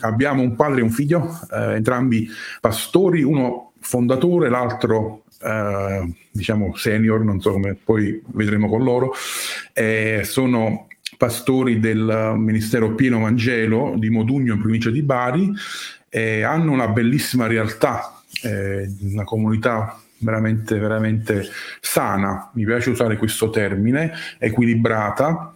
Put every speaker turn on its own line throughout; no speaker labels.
abbiamo un padre e un figlio, eh, entrambi pastori, uno fondatore, l'altro eh, diciamo senior, non so come poi vedremo con loro, eh, sono pastori del Ministero Pieno Vangelo di Modugno in provincia di Bari, hanno una bellissima realtà, eh, una comunità veramente, veramente sana, mi piace usare questo termine, equilibrata,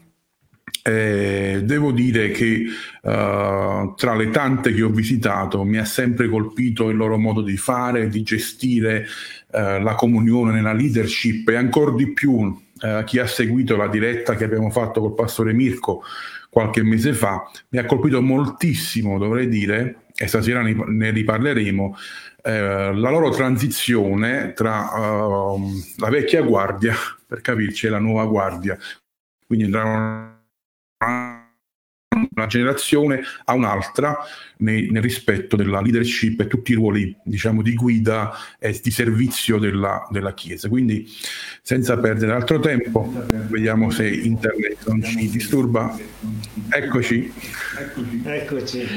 eh, devo dire che uh, tra le tante che ho visitato mi ha sempre colpito il loro modo di fare, di gestire uh, la comunione nella leadership e ancora di più uh, chi ha seguito la diretta che abbiamo fatto col pastore Mirko qualche mese fa, mi ha colpito moltissimo, dovrei dire, e stasera ne, riparleremo, la loro transizione tra la vecchia guardia, per capirci, e la nuova guardia. Quindi tra una generazione a un'altra nel, nel, rispetto della leadership e tutti i ruoli diciamo, di guida e di servizio della, della, Chiesa. Quindi senza perdere altro tempo, vediamo se internet non ci disturba. Eccoci.
Eccoci.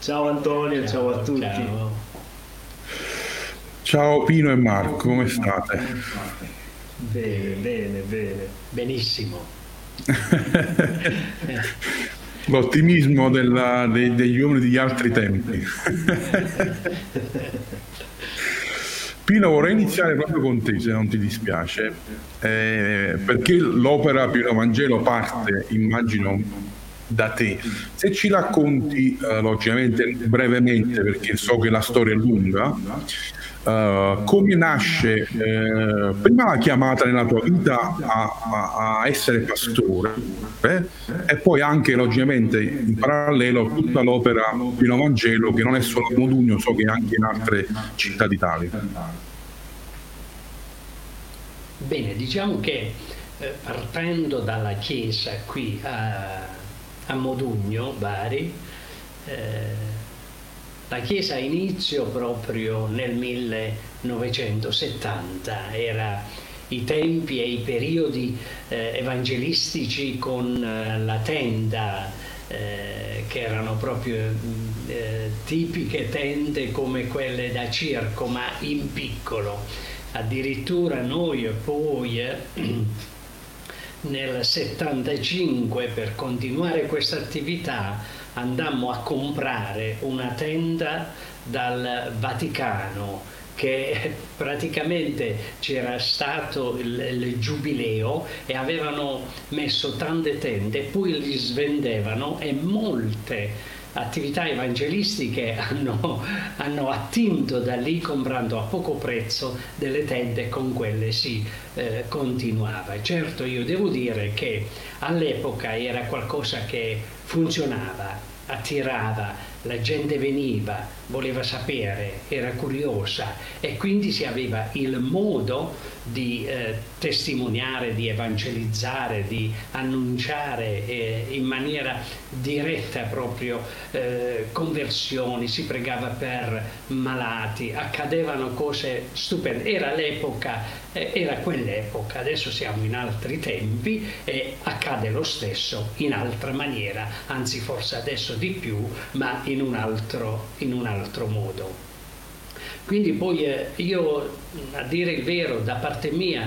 Ciao Antonio, ciao a tutti.
Ciao. Ciao Pino e Marco, come state?
Bene, bene, bene. Benissimo.
L'ottimismo della, dei, degli uomini degli altri tempi. Pino, vorrei iniziare proprio con te, se non ti dispiace, eh, perché l'opera Pino Vangelo parte, immagino, da te. Se ci racconti, eh, logicamente, brevemente, perché so che la storia è lunga, Uh, come nasce uh, prima la chiamata nella tua vita a, a, essere pastore eh? e poi anche logicamente in parallelo tutta l'opera Pino Vangelo che non è solo a Modugno, so che anche in altre città d'Italia.
Bene, diciamo che eh, partendo dalla chiesa qui a, a Modugno, Bari, eh, la Chiesa inizio proprio nel 1970, era i tempi e i periodi eh, evangelistici con eh, la tenda, eh, che erano proprio eh, tipiche tende come quelle da circo, ma in piccolo. Addirittura noi poi eh, nel 75 per continuare questa attività andammo a comprare una tenda dal Vaticano che praticamente c'era stato il, il, giubileo e avevano messo tante tende, poi li svendevano e molte attività evangelistiche hanno, hanno, attinto da lì comprando a poco prezzo delle tende con quelle si eh, continuava. Certo io devo dire che all'epoca era qualcosa che funzionava, attirava, la gente veniva, voleva sapere, era curiosa e quindi si aveva il modo di eh, testimoniare, di evangelizzare, di annunciare eh, in maniera diretta proprio eh, conversioni, si pregava per malati, accadevano cose stupende. Era l'epoca, eh, era quell'epoca, adesso siamo in altri tempi e accade lo stesso in altra maniera, anzi forse adesso di più, ma in un altro, in un altro modo. Quindi poi eh, io, a dire il vero, da parte mia,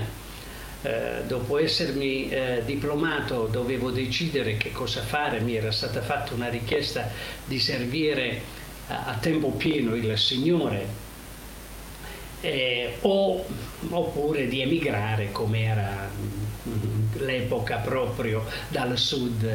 eh, dopo essermi eh, diplomato, dovevo decidere che cosa fare, mi era stata fatta una richiesta di servire a, a tempo pieno il Signore eh, o, oppure di emigrare come era l'epoca proprio dal sud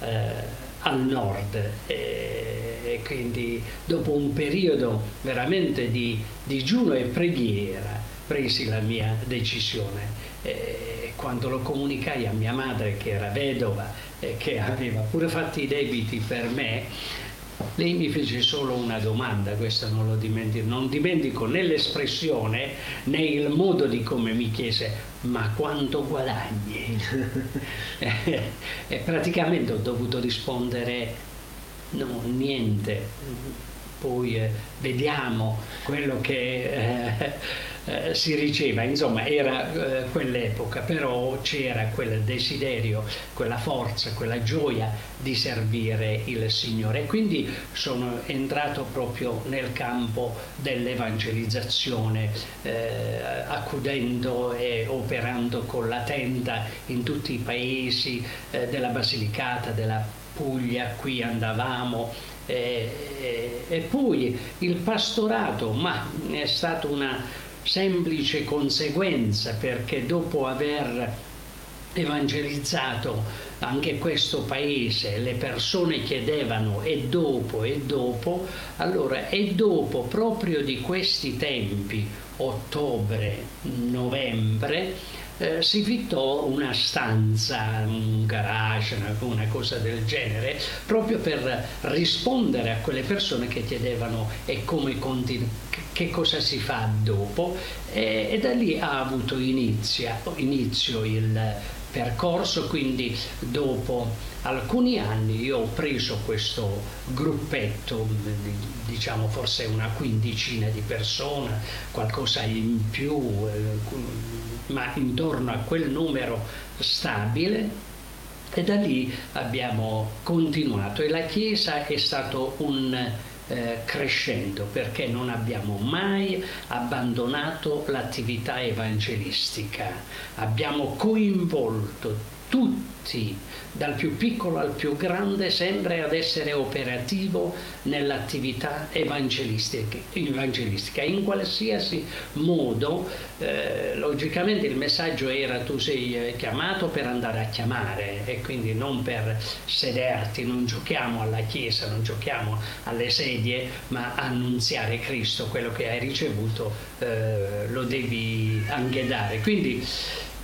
eh, al nord e quindi dopo un periodo veramente di digiuno e preghiera presi la mia decisione. E quando lo comunicai a mia madre che era vedova e che aveva pure fatto i debiti per me, lei mi fece solo una domanda, questa non lo dimentico, non dimentico né l'espressione né il modo di come mi chiese, ma quanto guadagni? e praticamente ho dovuto rispondere no, niente. poi eh, vediamo quello che eh, eh, si riceva, insomma era eh, quell'epoca, però c'era quel desiderio, quella forza, quella gioia di servire il Signore. E quindi sono entrato proprio nel campo dell'evangelizzazione, eh, accudendo e operando con la tenda in tutti i paesi eh, della Basilicata, della Puglia, qui andavamo. Eh, e poi il pastorato, ma è stata una semplice conseguenza perché dopo aver evangelizzato anche questo paese, le persone chiedevano e dopo e dopo, allora e dopo proprio di questi tempi, ottobre, novembre, eh, si fittò una stanza, un garage, una, una, cosa del genere, proprio per rispondere a quelle persone che chiedevano e come continu- che cosa si fa dopo? E, e da lì ha avuto inizio, inizio il percorso, quindi dopo alcuni anni io ho preso questo gruppetto, diciamo forse una quindicina di persone, qualcosa in più, eh, ma intorno a quel numero stabile e da lì abbiamo continuato. E la Chiesa è stato un eh, crescendo perché non abbiamo mai abbandonato l'attività evangelistica, abbiamo coinvolto tutti, dal più piccolo al più grande, sempre ad essere operativo nell'attività evangelistica, in qualsiasi modo. Eh, logicamente il messaggio era tu sei eh, chiamato per andare a chiamare e quindi non per sederti, non giochiamo alla chiesa, non giochiamo alle sedie, ma annunziare Cristo, quello che hai ricevuto eh, lo devi anche dare. Quindi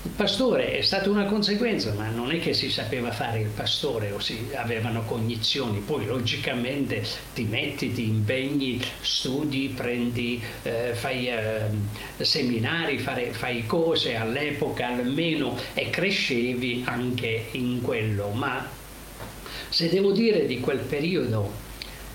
il pastore è stata una conseguenza, ma non è che si sapeva fare il pastore o si avevano cognizioni, poi logicamente ti metti, ti impegni, studi, prendi, eh, fai eh, seminari, fare, fai cose all'epoca almeno e crescevi anche in quello. Ma se devo dire di quel periodo,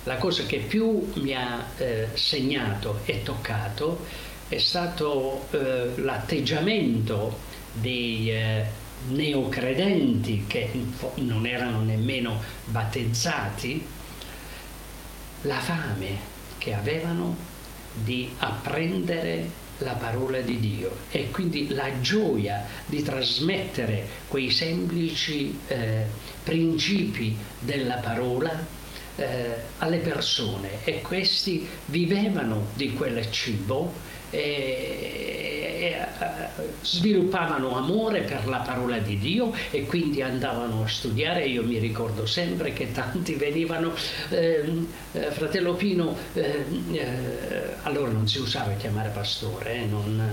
la cosa che più mi ha eh, segnato e toccato è stato eh, l'atteggiamento dei eh, neocredenti che non erano nemmeno battezzati, la fame che avevano di apprendere la parola di Dio e quindi la gioia di trasmettere quei semplici eh, principi della parola eh, alle persone. E questi vivevano di quel cibo eh, sviluppavano amore per la parola di Dio e quindi andavano a studiare. Io mi ricordo sempre che tanti venivano, ehm, eh, fratello Pino, eh, eh, allora non si usava chiamare pastore, eh, non,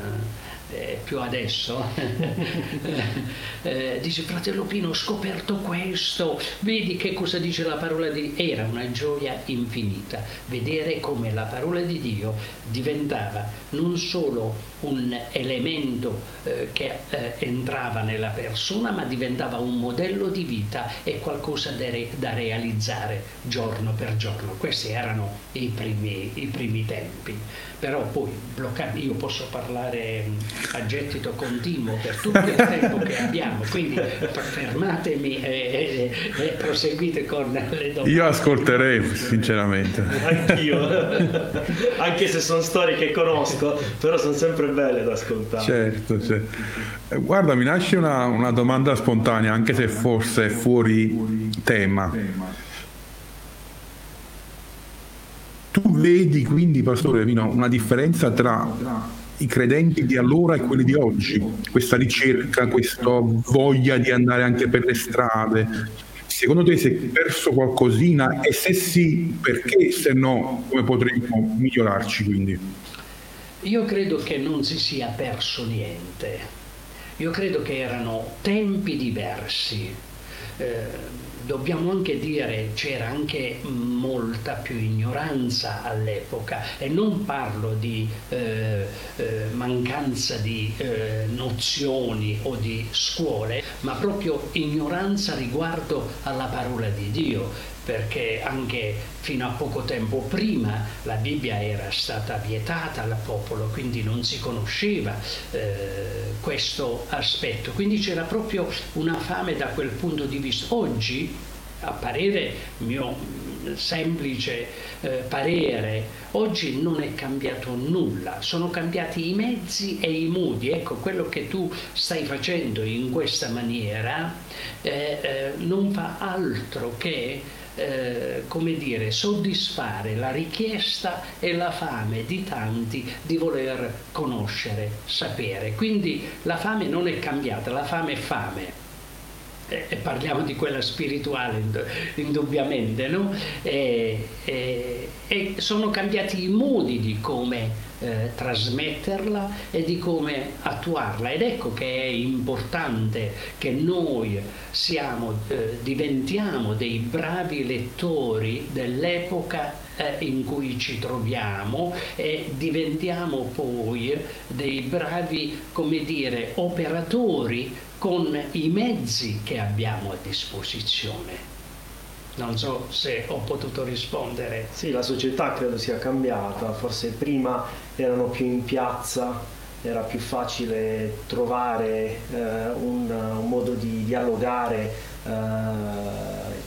eh, più adesso, eh, dice fratello Pino ho scoperto questo, vedi che cosa dice la parola di Dio, era una gioia infinita, vedere come la parola di Dio diventava non solo un elemento eh, che eh, entrava nella persona, ma diventava un modello di vita e qualcosa da, re- da realizzare giorno per giorno. Questi erano i primi, i primi tempi però poi bloccare, io posso parlare a gettito continuo per tutto il tempo che abbiamo, quindi fermatemi e, e, e, proseguite con le domande.
Io ascolterei sinceramente.
Anch'io, anche se sono storie che conosco, però sono sempre belle da ascoltare.
Certo, certo. Guarda, mi nasce una, una domanda spontanea, anche se forse fuori tema Tu vedi quindi, Pastore una differenza tra i credenti di allora e quelli di oggi? Questa ricerca, questa voglia di andare anche per le strade? Secondo te si è perso qualcosina e se sì, perché? Se no, come potremmo migliorarci quindi?
Io credo che non si sia perso niente. Io credo che erano tempi diversi. Eh, dobbiamo anche dire c'era anche molta più ignoranza all'epoca e non parlo di eh, eh, mancanza di eh, nozioni o di scuole, ma proprio ignoranza riguardo alla parola di Dio perché anche fino a poco tempo prima la Bibbia era stata vietata al popolo, quindi non si conosceva eh, questo aspetto, quindi c'era proprio una fame da quel punto di vista. Oggi, a parere mio semplice eh, parere, oggi non è cambiato nulla, sono cambiati i mezzi e i modi. Ecco, quello che tu stai facendo in questa maniera eh, eh, non fa altro che eh, come dire, soddisfare la richiesta e la fame di tanti di voler conoscere, sapere. Quindi la fame non è cambiata, la fame è fame e parliamo di quella spirituale indubbiamente, no? e, e, e, sono cambiati i modi di come eh, trasmetterla e di come attuarla ed ecco che è importante che noi siamo, eh, diventiamo dei bravi lettori dell'epoca eh, in cui ci troviamo e diventiamo poi dei bravi, come dire, operatori con i mezzi che abbiamo a disposizione. Non so se ho potuto rispondere.
Sì, la società credo sia cambiata, forse prima erano più in piazza, era più facile trovare eh, un, un, modo di dialogare eh,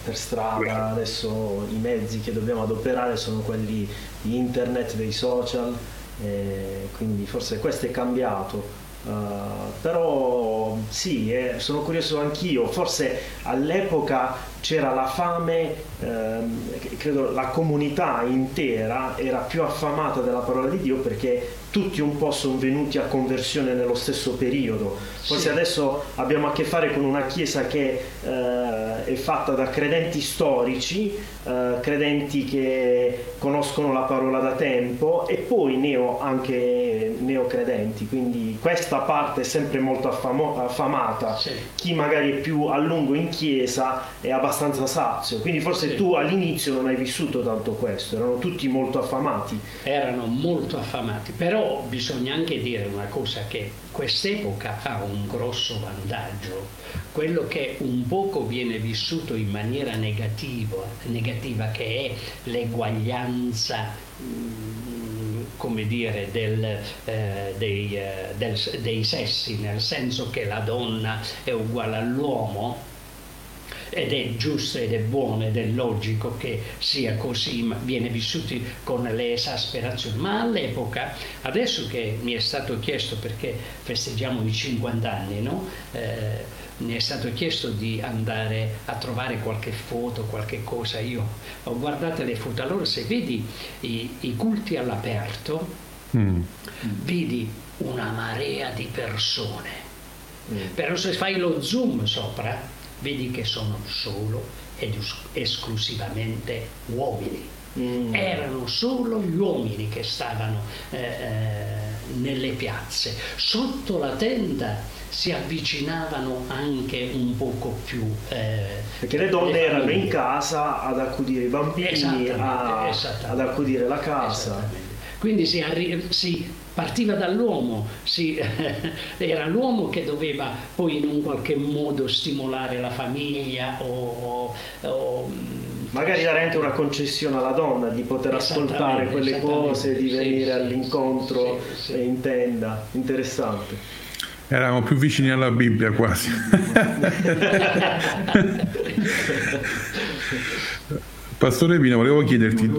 per strada, adesso i mezzi che dobbiamo adoperare sono quelli di internet, dei social, eh, quindi forse questo è cambiato. Uh, però sì, eh, sono curioso anch'io, forse all'epoca c'era la fame, ehm, credo la comunità intera era più affamata della parola di Dio perché tutti un po' sono venuti a conversione nello stesso periodo. Forse sì. adesso abbiamo a che fare con una chiesa che eh, è fatta da credenti storici, eh, credenti che conoscono la parola da tempo e poi neo, anche neocredenti, quindi questa parte è sempre molto affamo- affamata. Sì. Chi magari è più a lungo in chiesa è abbastanza abbastanza sazio, quindi forse sì. tu all'inizio non hai vissuto tanto questo, erano tutti molto affamati.
Erano molto affamati, però bisogna anche dire una cosa che quest'epoca ha un grosso vantaggio, quello che un poco viene vissuto in maniera negativa, negativa che è l'eguaglianza mm, come dire, del, eh, dei, eh, del, dei sessi, nel senso che la donna è uguale all'uomo, ed è giusto ed è buono ed è logico che sia così, ma viene vissuto con le esasperazioni. Ma all'epoca, adesso che mi è stato chiesto, perché festeggiamo i 50 anni, no? eh, mi è stato chiesto di andare a trovare qualche foto, qualche cosa, io ho guardato le foto, allora se vedi i, i culti all'aperto, mm. vedi una marea di persone, mm. però se fai lo zoom sopra, vedi che sono solo ed esclusivamente uomini. Mm. Erano solo gli uomini che stavano eh, eh, nelle piazze. Sotto la tenda si avvicinavano anche un poco più.
Eh, Perché le donne le erano in casa ad accudire i bambini, a, ad accudire la casa.
Quindi si, arri- si partiva dall'uomo, si, era l'uomo che doveva poi in un qualche modo stimolare la famiglia o, o
magari dare anche una concessione alla donna di poter ascoltare quelle cose, di venire sì, all'incontro sì, sì. in tenda, interessante.
Eravamo più vicini alla Bibbia quasi. Pastore Pino, volevo chiederti,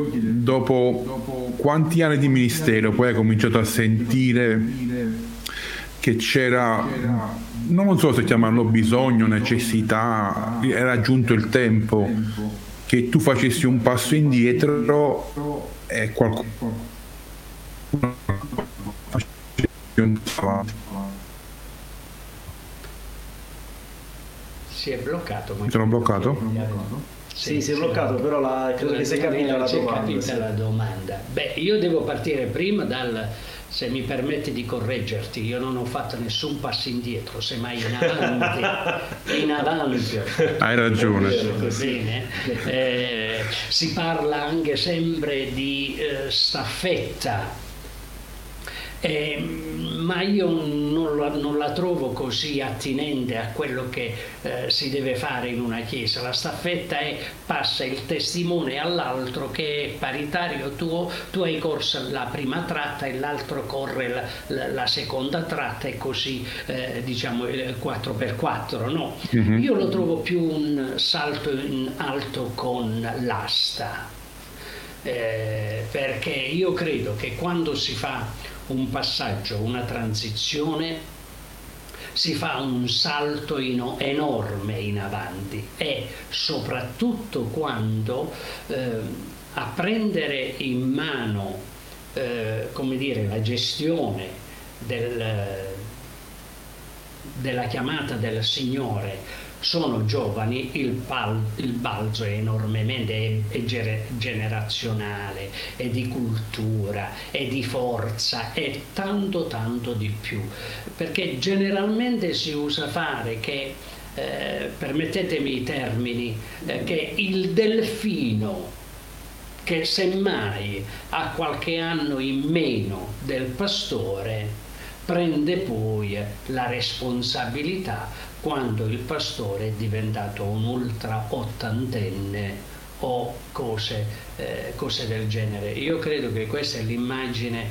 dopo quanti anni di ministero poi hai cominciato a sentire che c'era, non so se chiamarlo bisogno, necessità, era giunto il tempo che tu facessi un passo indietro e qualcuno
si è bloccato.
Mi sono bloccato?
Sì, si è bloccato, però la, credo che si è capita la domanda.
capita la domanda. Beh, io devo partire prima dal, se mi permetti di correggerti, io non ho fatto nessun passo indietro, semmai in avanti. in avanti.
Hai ragione.
Bene. Eh, si parla anche sempre di eh, staffetta Eh, ma io non la, non la, trovo così attinente a quello che eh, si deve fare in una chiesa. La staffetta è passa il testimone all'altro che è paritario, tu, tu hai corso la prima tratta e l'altro corre la, la, la seconda tratta e così eh, diciamo il 4x4. No? Mm-hmm. Io lo trovo più un salto in alto con l'asta. Eh, perché io credo che quando si fa un passaggio, una transizione, si fa un salto in, enorme in avanti. E soprattutto quando eh, a prendere in mano eh, come dire, la gestione del, della chiamata del Signore sono giovani, il, pal, il balzo è enormemente è, è generazionale, è di cultura, è di forza, è tanto tanto di più. Perché generalmente si usa fare che, eh, permettetemi i termini, eh, che il delfino che semmai ha qualche anno in meno del pastore prende poi la responsabilità quando il pastore è diventato un ultra ottantenne o cose, eh, cose del genere. Io credo che questa è l'immagine,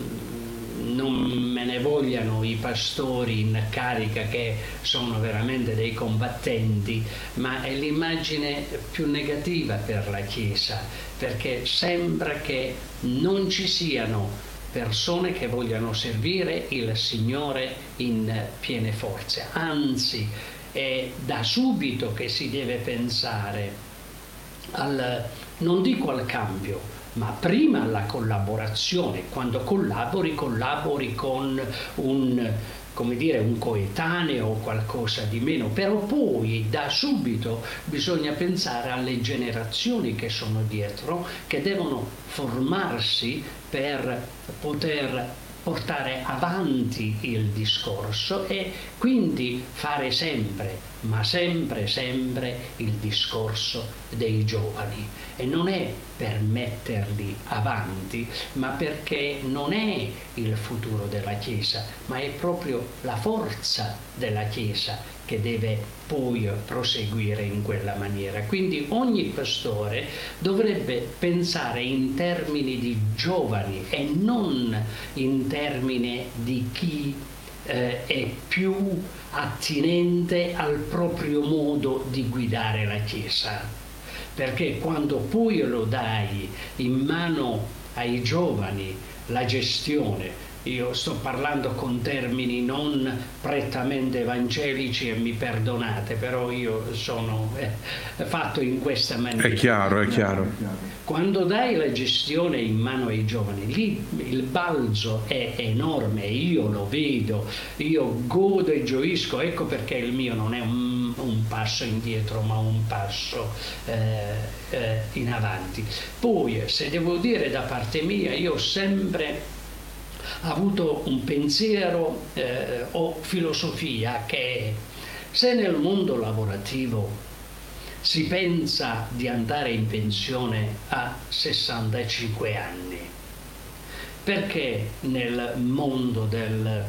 mm, non me ne vogliano i pastori in carica che sono veramente dei combattenti, ma è l'immagine più negativa per la Chiesa, perché sembra che non ci siano persone che vogliano servire il Signore in piene forze. Anzi, è da subito che si deve pensare al, non dico al cambio, ma prima alla collaborazione. Quando collabori, collabori con un come dire, un coetaneo o qualcosa di meno, però poi da subito bisogna pensare alle generazioni che sono dietro, che devono formarsi per poter portare avanti il discorso e quindi fare sempre, ma sempre, sempre il discorso dei giovani. E non è per metterli avanti, ma perché non è il futuro della Chiesa, ma è proprio la forza della Chiesa che deve poi proseguire in quella maniera. Quindi ogni pastore dovrebbe pensare in termini di giovani e non in termini di chi eh, è più attinente al proprio modo di guidare la Chiesa. Perché quando poi lo dai in mano ai giovani la gestione, io sto parlando con termini non prettamente evangelici e mi perdonate, però io sono eh, fatto in questa maniera.
È chiaro, è chiaro.
Quando dai la gestione in mano ai giovani, lì il balzo è enorme, io lo vedo, io godo e gioisco, ecco perché il mio non è un, un passo indietro, ma un passo eh, eh, in avanti. Poi, se devo dire da parte mia, io sempre ha avuto un pensiero eh, o filosofia che se nel mondo lavorativo si pensa di andare in pensione a 65 anni, perché nel mondo del,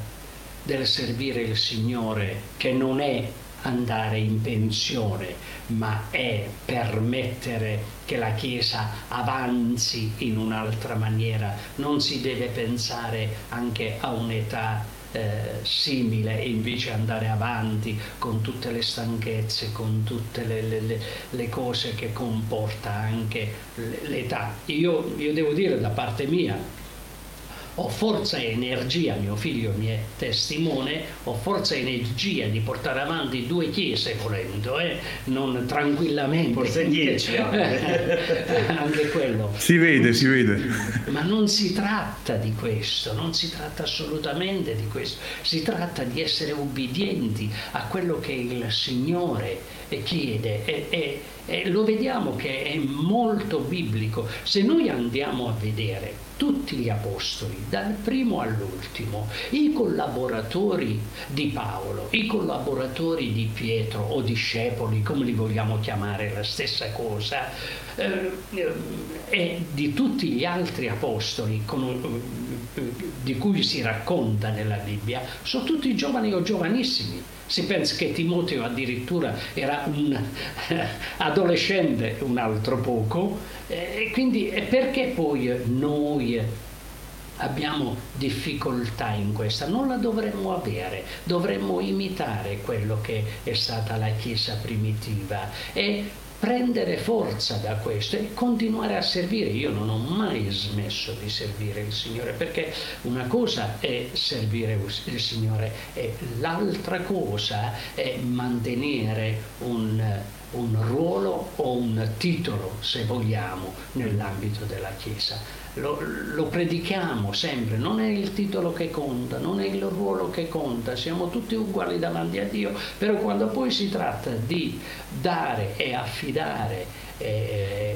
del servire il Signore, che non è andare in pensione, ma è permettere che la Chiesa avanzi in un'altra maniera. Non si deve pensare anche a un'età eh, simile e invece andare avanti con tutte le stanchezze, con tutte le, le, le cose che comporta anche l'età. Io, io devo dire da parte mia, ho forza e energia, mio figlio mi è testimone, ho forza e energia di portare avanti due chiese volendo, eh? non tranquillamente.
Forse dieci
anche quello.
Si vede, si vede.
Ma non si tratta di questo, non si tratta assolutamente di questo, si tratta di essere ubbidienti a quello che il Signore chiede e, e, e lo vediamo che è molto biblico. Se noi andiamo a vedere tutti gli apostoli, dal primo all'ultimo, i collaboratori di Paolo, i collaboratori di Pietro o discepoli, come li vogliamo chiamare, la stessa cosa, e di tutti gli altri apostoli con, di cui si racconta nella Bibbia, sono tutti giovani o giovanissimi. Si pensa che Timoteo addirittura era un adolescente un altro poco, e quindi perché poi noi abbiamo difficoltà in questa, non la dovremmo avere, dovremmo imitare quello che è stata la Chiesa primitiva e prendere forza da questo e continuare a servire. Io non ho mai smesso di servire il Signore perché una cosa è servire il Signore e l'altra cosa è mantenere un, un ruolo o un titolo, se vogliamo, nell'ambito della Chiesa lo, lo, predichiamo sempre, non è il titolo che conta, non è il ruolo che conta, siamo tutti uguali davanti a Dio, però quando poi si tratta di dare e affidare eh,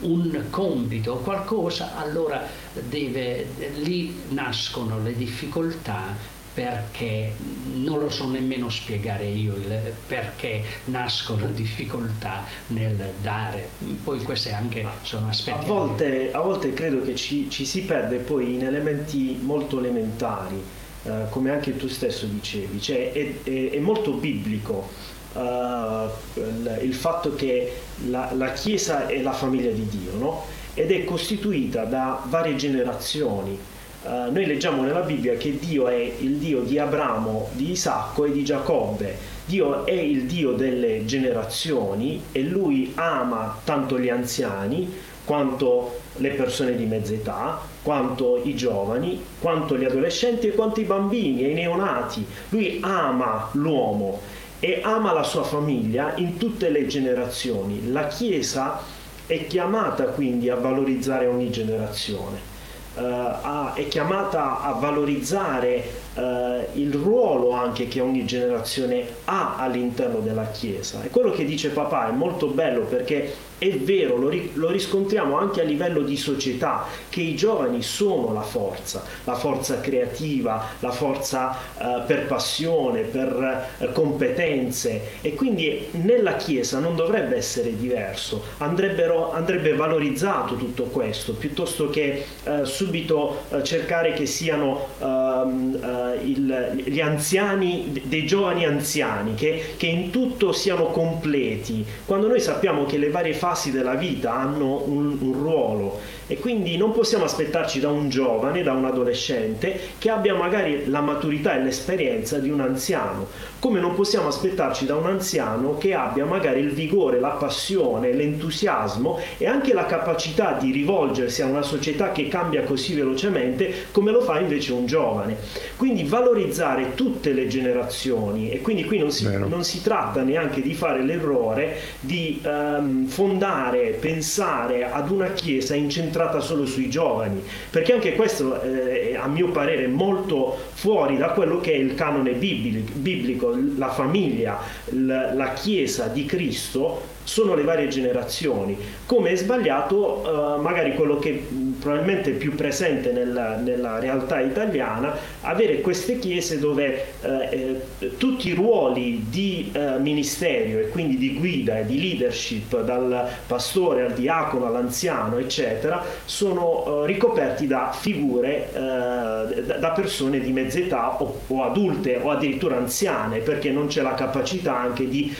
un compito o qualcosa, allora deve, lì nascono le difficoltà perché non lo so nemmeno spiegare io il, perché nascono difficoltà nel dare. Poi questi anche sono aspetti.
A volte, a volte credo che ci, ci, si perde poi in elementi molto elementari, eh, come anche tu stesso dicevi, cioè è, è, è molto biblico. Uh, il, il, fatto che la, la, Chiesa è la famiglia di Dio no? ed è costituita da varie generazioni Uh, noi leggiamo nella Bibbia che Dio è il Dio di Abramo, di Isacco e di Giacobbe. Dio è il Dio delle generazioni e lui ama tanto gli anziani quanto le persone di mezza età, quanto i giovani, quanto gli adolescenti e quanto i bambini e i neonati. Lui ama l'uomo e ama la sua famiglia in tutte le generazioni. La Chiesa è chiamata quindi a valorizzare ogni generazione eh, a, è chiamata a valorizzare eh, il ruolo anche che ogni generazione ha all'interno della Chiesa. E quello che dice papà è molto bello perché è vero, lo, lo, riscontriamo anche a livello di società, che i giovani sono la forza, la forza creativa, la forza eh, per passione, per eh, competenze e quindi nella Chiesa non dovrebbe essere diverso, andrebbe valorizzato tutto questo, piuttosto che eh, subito eh, cercare che siano ehm, eh, il, gli anziani, dei giovani anziani, che, che in tutto siano completi, quando noi sappiamo che le varie fasi fasi della vita hanno un, un ruolo. E quindi non possiamo aspettarci da un giovane, da un adolescente che abbia magari la maturità e l'esperienza di un anziano, come non possiamo aspettarci da un anziano che abbia magari il vigore, la passione, l'entusiasmo e anche la capacità di rivolgersi a una società che cambia così velocemente come lo fa invece un giovane. Quindi valorizzare tutte le generazioni e quindi qui non si, non si tratta neanche di fare l'errore di um, fondare, pensare ad una chiesa incentrata incentrata solo sui giovani, perché anche questo eh, a mio parere è molto fuori da quello che è il canone biblico, la famiglia, la Chiesa di Cristo sono le varie generazioni. Come è sbagliato, eh, magari quello che probabilmente più presente nella, nella, realtà italiana, avere queste chiese dove eh, eh, tutti i ruoli di eh, ministerio e quindi di guida e di leadership, dal pastore al diacono all'anziano, eccetera, sono eh, ricoperti da figure, eh, da persone di mezza età o, o, adulte o addirittura anziane, perché non c'è la capacità anche di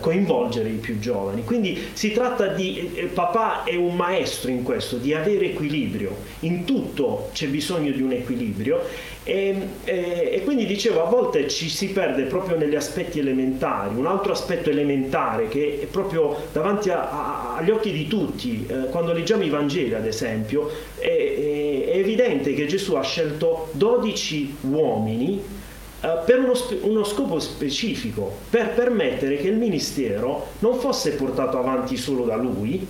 coinvolgere coinvolgere i più giovani. Quindi si tratta di, eh, papà è un maestro in questo, di avere equilibrio, in tutto c'è bisogno di un equilibrio. E, e, e, quindi dicevo a volte ci si perde proprio negli aspetti elementari. Un altro aspetto elementare che è proprio davanti a, a, agli occhi di tutti eh, quando leggiamo i Vangeli ad esempio è, è, è evidente che Gesù ha scelto 12 uomini eh, per uno, uno, scopo specifico, per permettere che il ministero non fosse portato avanti solo da lui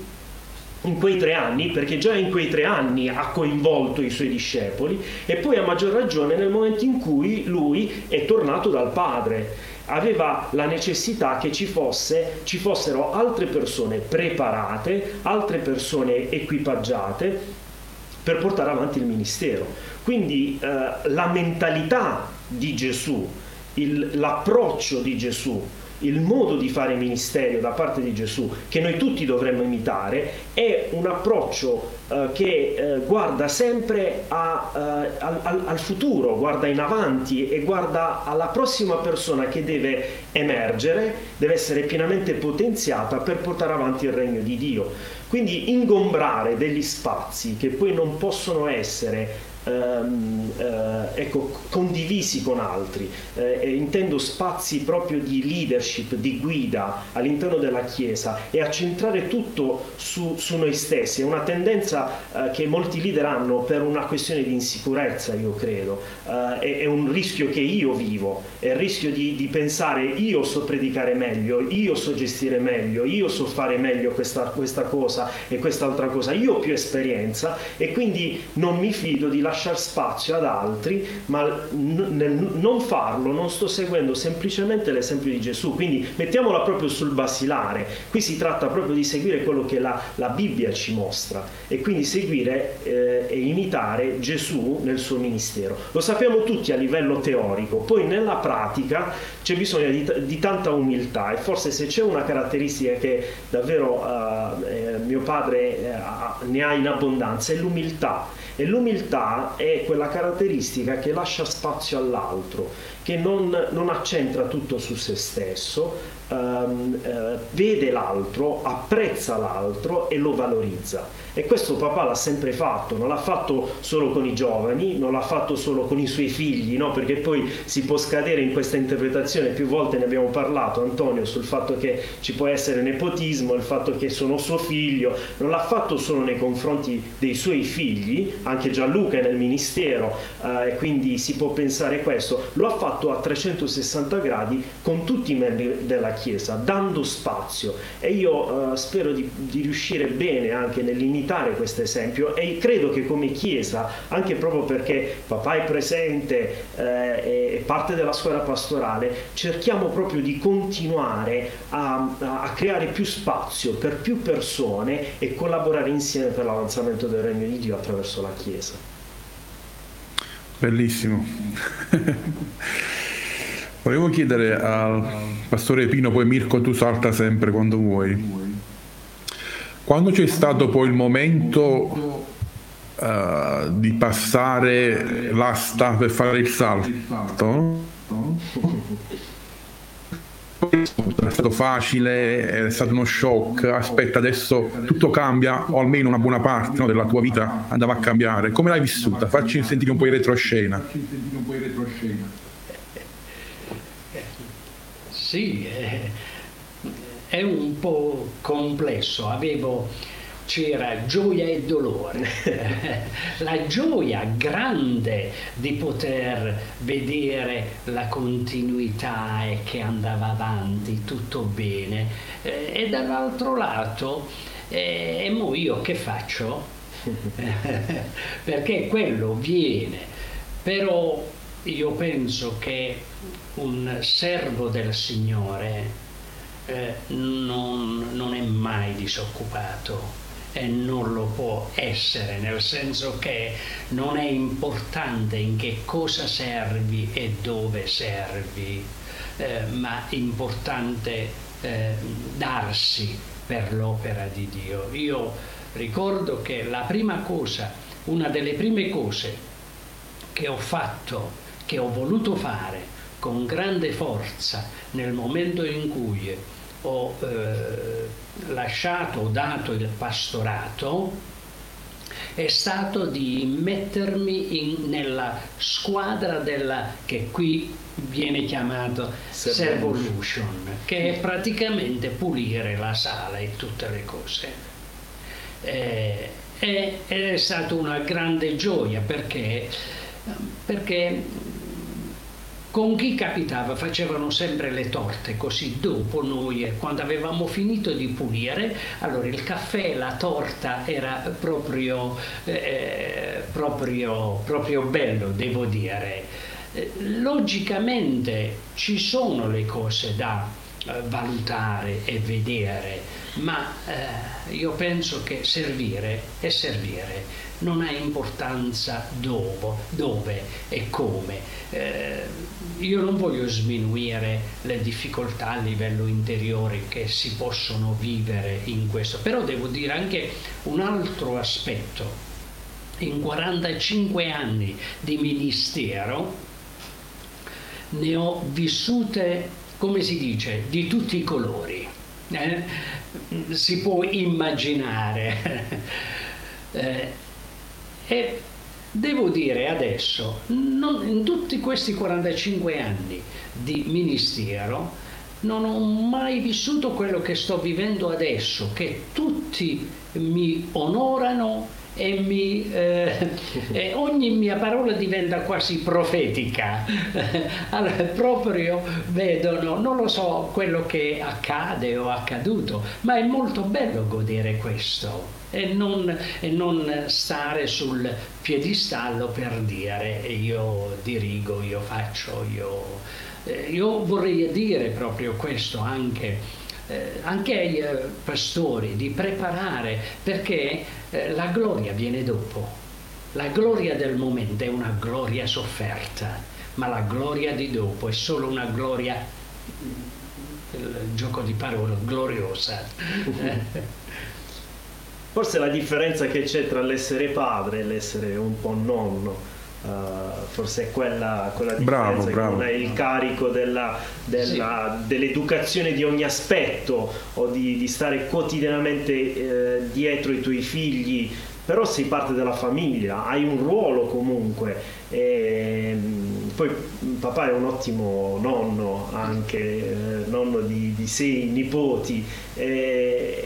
in quei tre anni, perché già in quei tre anni ha coinvolto i suoi discepoli, e poi a maggior ragione nel momento in cui lui è tornato dal Padre aveva la necessità che ci, fosse, ci, fossero altre persone preparate, altre persone equipaggiate per portare avanti il ministero. Quindi eh, la mentalità di Gesù, il, l'approccio di Gesù, il modo di fare ministero da parte di Gesù, che noi tutti dovremmo imitare, è un approccio eh, che eh, guarda sempre a, eh, al, al, futuro, guarda in avanti e guarda alla prossima persona che deve emergere, deve essere pienamente potenziata per portare avanti il regno di Dio. Quindi ingombrare degli spazi che poi non possono essere ehm, eh, ecco, condivisi con altri. Eh, intendo spazi proprio di leadership, di guida all'interno della Chiesa e a centrare tutto su, su noi stessi. È una tendenza eh, che molti leader hanno per una questione di insicurezza, io credo. Eh, è, è, un rischio che io vivo, è il rischio di, di, pensare io so predicare meglio, io so gestire meglio, io so fare meglio questa, questa cosa e quest'altra cosa, io ho più esperienza e quindi non mi fido di lasciare lasciare spazio ad altri, ma nel non farlo non sto seguendo semplicemente l'esempio di Gesù. Quindi mettiamola proprio sul basilare. Qui si tratta proprio di seguire quello che la, la Bibbia ci mostra e quindi seguire eh, e imitare Gesù nel suo ministero. Lo sappiamo tutti a livello teorico, poi nella pratica c'è bisogno di, di tanta umiltà e forse se c'è una caratteristica che davvero eh, mio padre eh, ne ha in abbondanza è l'umiltà e l'umiltà è quella caratteristica che lascia spazio all'altro, che non, non accentra tutto su se stesso, ehm, eh, vede l'altro, apprezza l'altro e lo valorizza. E questo papà l'ha sempre fatto, non l'ha fatto solo con i giovani, non l'ha fatto solo con i suoi figli, no? perché poi si può scadere in questa interpretazione, più volte ne abbiamo parlato Antonio sul fatto che ci può essere nepotismo, il fatto che sono suo figlio, non l'ha fatto solo nei confronti dei suoi figli, anche Gianluca è nel ministero eh, e quindi si può pensare questo, lo ha fatto a 360 gradi con tutti i membri della Chiesa, dando spazio e io eh, spero di, di riuscire bene anche nell'iniziativa imitare questo esempio e credo che come Chiesa, anche proprio perché papà è presente, eh, parte della scuola pastorale, cerchiamo proprio di continuare a, a creare più spazio per più persone e collaborare insieme per l'avanzamento del regno di Dio attraverso la Chiesa.
Bellissimo. Volevo chiedere al pastore Pino, poi Mirko tu salta sempre quando vuoi. Quando c'è stato poi il momento uh, di passare l'asta per fare il salto, è stato facile, è stato uno shock, aspetta adesso tutto cambia o almeno una buona parte no, della tua vita andava a cambiare. Come l'hai vissuta? Facci sentire un po' in retroscena.
Sì, eh è un po' complesso, avevo c'era gioia e dolore. la gioia grande di poter vedere la continuità e che andava avanti tutto bene eh, e dall'altro lato eh, e mo io che faccio? Perché quello viene, però io penso che un servo del Signore eh, non, non è mai disoccupato e non lo può essere, nel senso che non è importante in che cosa servi e dove servi, eh, ma è importante eh, darsi per l'opera di Dio. Io ricordo che la prima cosa, una delle prime cose che ho fatto, che ho voluto fare con grande forza nel momento in cui ho eh, lasciato, ho dato il pastorato, è stato di mettermi in, nella squadra della, che qui viene chiamato Servolution, che è praticamente pulire la sala e tutte le cose. Eh, è, è stata una grande gioia perché, perché con chi capitava facevano sempre le torte, così dopo noi, quando avevamo finito di pulire, allora il caffè, la torta era proprio, eh, proprio, proprio bello, devo dire. Eh, logicamente ci sono le cose da eh, valutare e vedere, ma eh, io penso che servire è servire, non ha importanza dove, dove e come. Eh, io non voglio sminuire le difficoltà a livello interiore che si possono vivere in questo, però devo dire anche un altro aspetto. In 45 anni di ministero ne ho vissute, come si dice, di tutti i colori. Eh? Si può immaginare. eh, e devo dire adesso, non, in tutti questi 45 anni di ministero, non ho mai vissuto quello che sto vivendo adesso, che tutti mi onorano e, mi, eh, e, ogni mia parola diventa quasi profetica. allora, proprio vedono, non lo so quello che accade o accaduto, ma è molto bello godere questo. E non, e non stare sul piedistallo per dire io dirigo, io faccio, io, eh, io vorrei dire proprio questo anche eh, anche ai eh, pastori di preparare perché eh, la gloria viene dopo. La gloria del momento è una gloria sofferta, ma la gloria di dopo è solo una gloria, il gioco di parole, gloriosa.
Forse la differenza che c'è tra l'essere padre e l'essere un po' nonno Uh, forse è quella, quella differenza bravo, bravo. non è il carico della, della, sì. dell'educazione di ogni aspetto o di, di stare quotidianamente eh, dietro i tuoi figli però sei parte della famiglia hai un ruolo comunque e, mm, poi papà è un ottimo nonno anche eh, nonno di, di, sei nipoti e,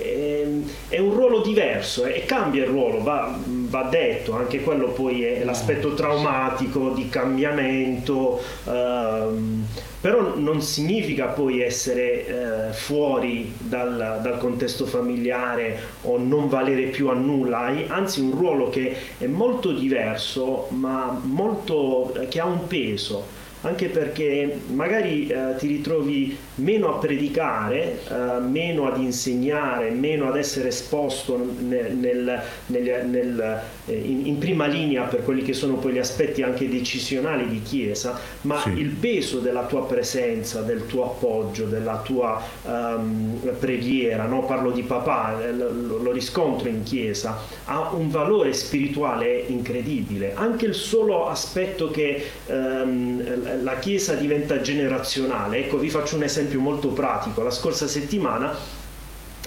è un ruolo diverso e cambia il ruolo, va, va, detto, anche quello poi è l'aspetto traumatico di cambiamento, ehm, però non significa poi essere eh, fuori dal, dal, contesto familiare o non valere più a nulla, anzi un ruolo che è molto diverso ma molto, che ha un peso anche perché magari eh, ti ritrovi meno a predicare, eh, meno ad insegnare, meno ad essere esposto nel, nel, nel, eh, in, in, prima linea per quelli che sono poi gli aspetti anche decisionali di Chiesa, ma sì. il peso della tua presenza, del tuo appoggio, della tua um, preghiera, no? parlo di papà, eh, lo, lo riscontro in Chiesa, ha un valore spirituale incredibile. Anche il solo aspetto che um, la Chiesa diventa generazionale, ecco vi faccio un esempio molto pratico, la scorsa settimana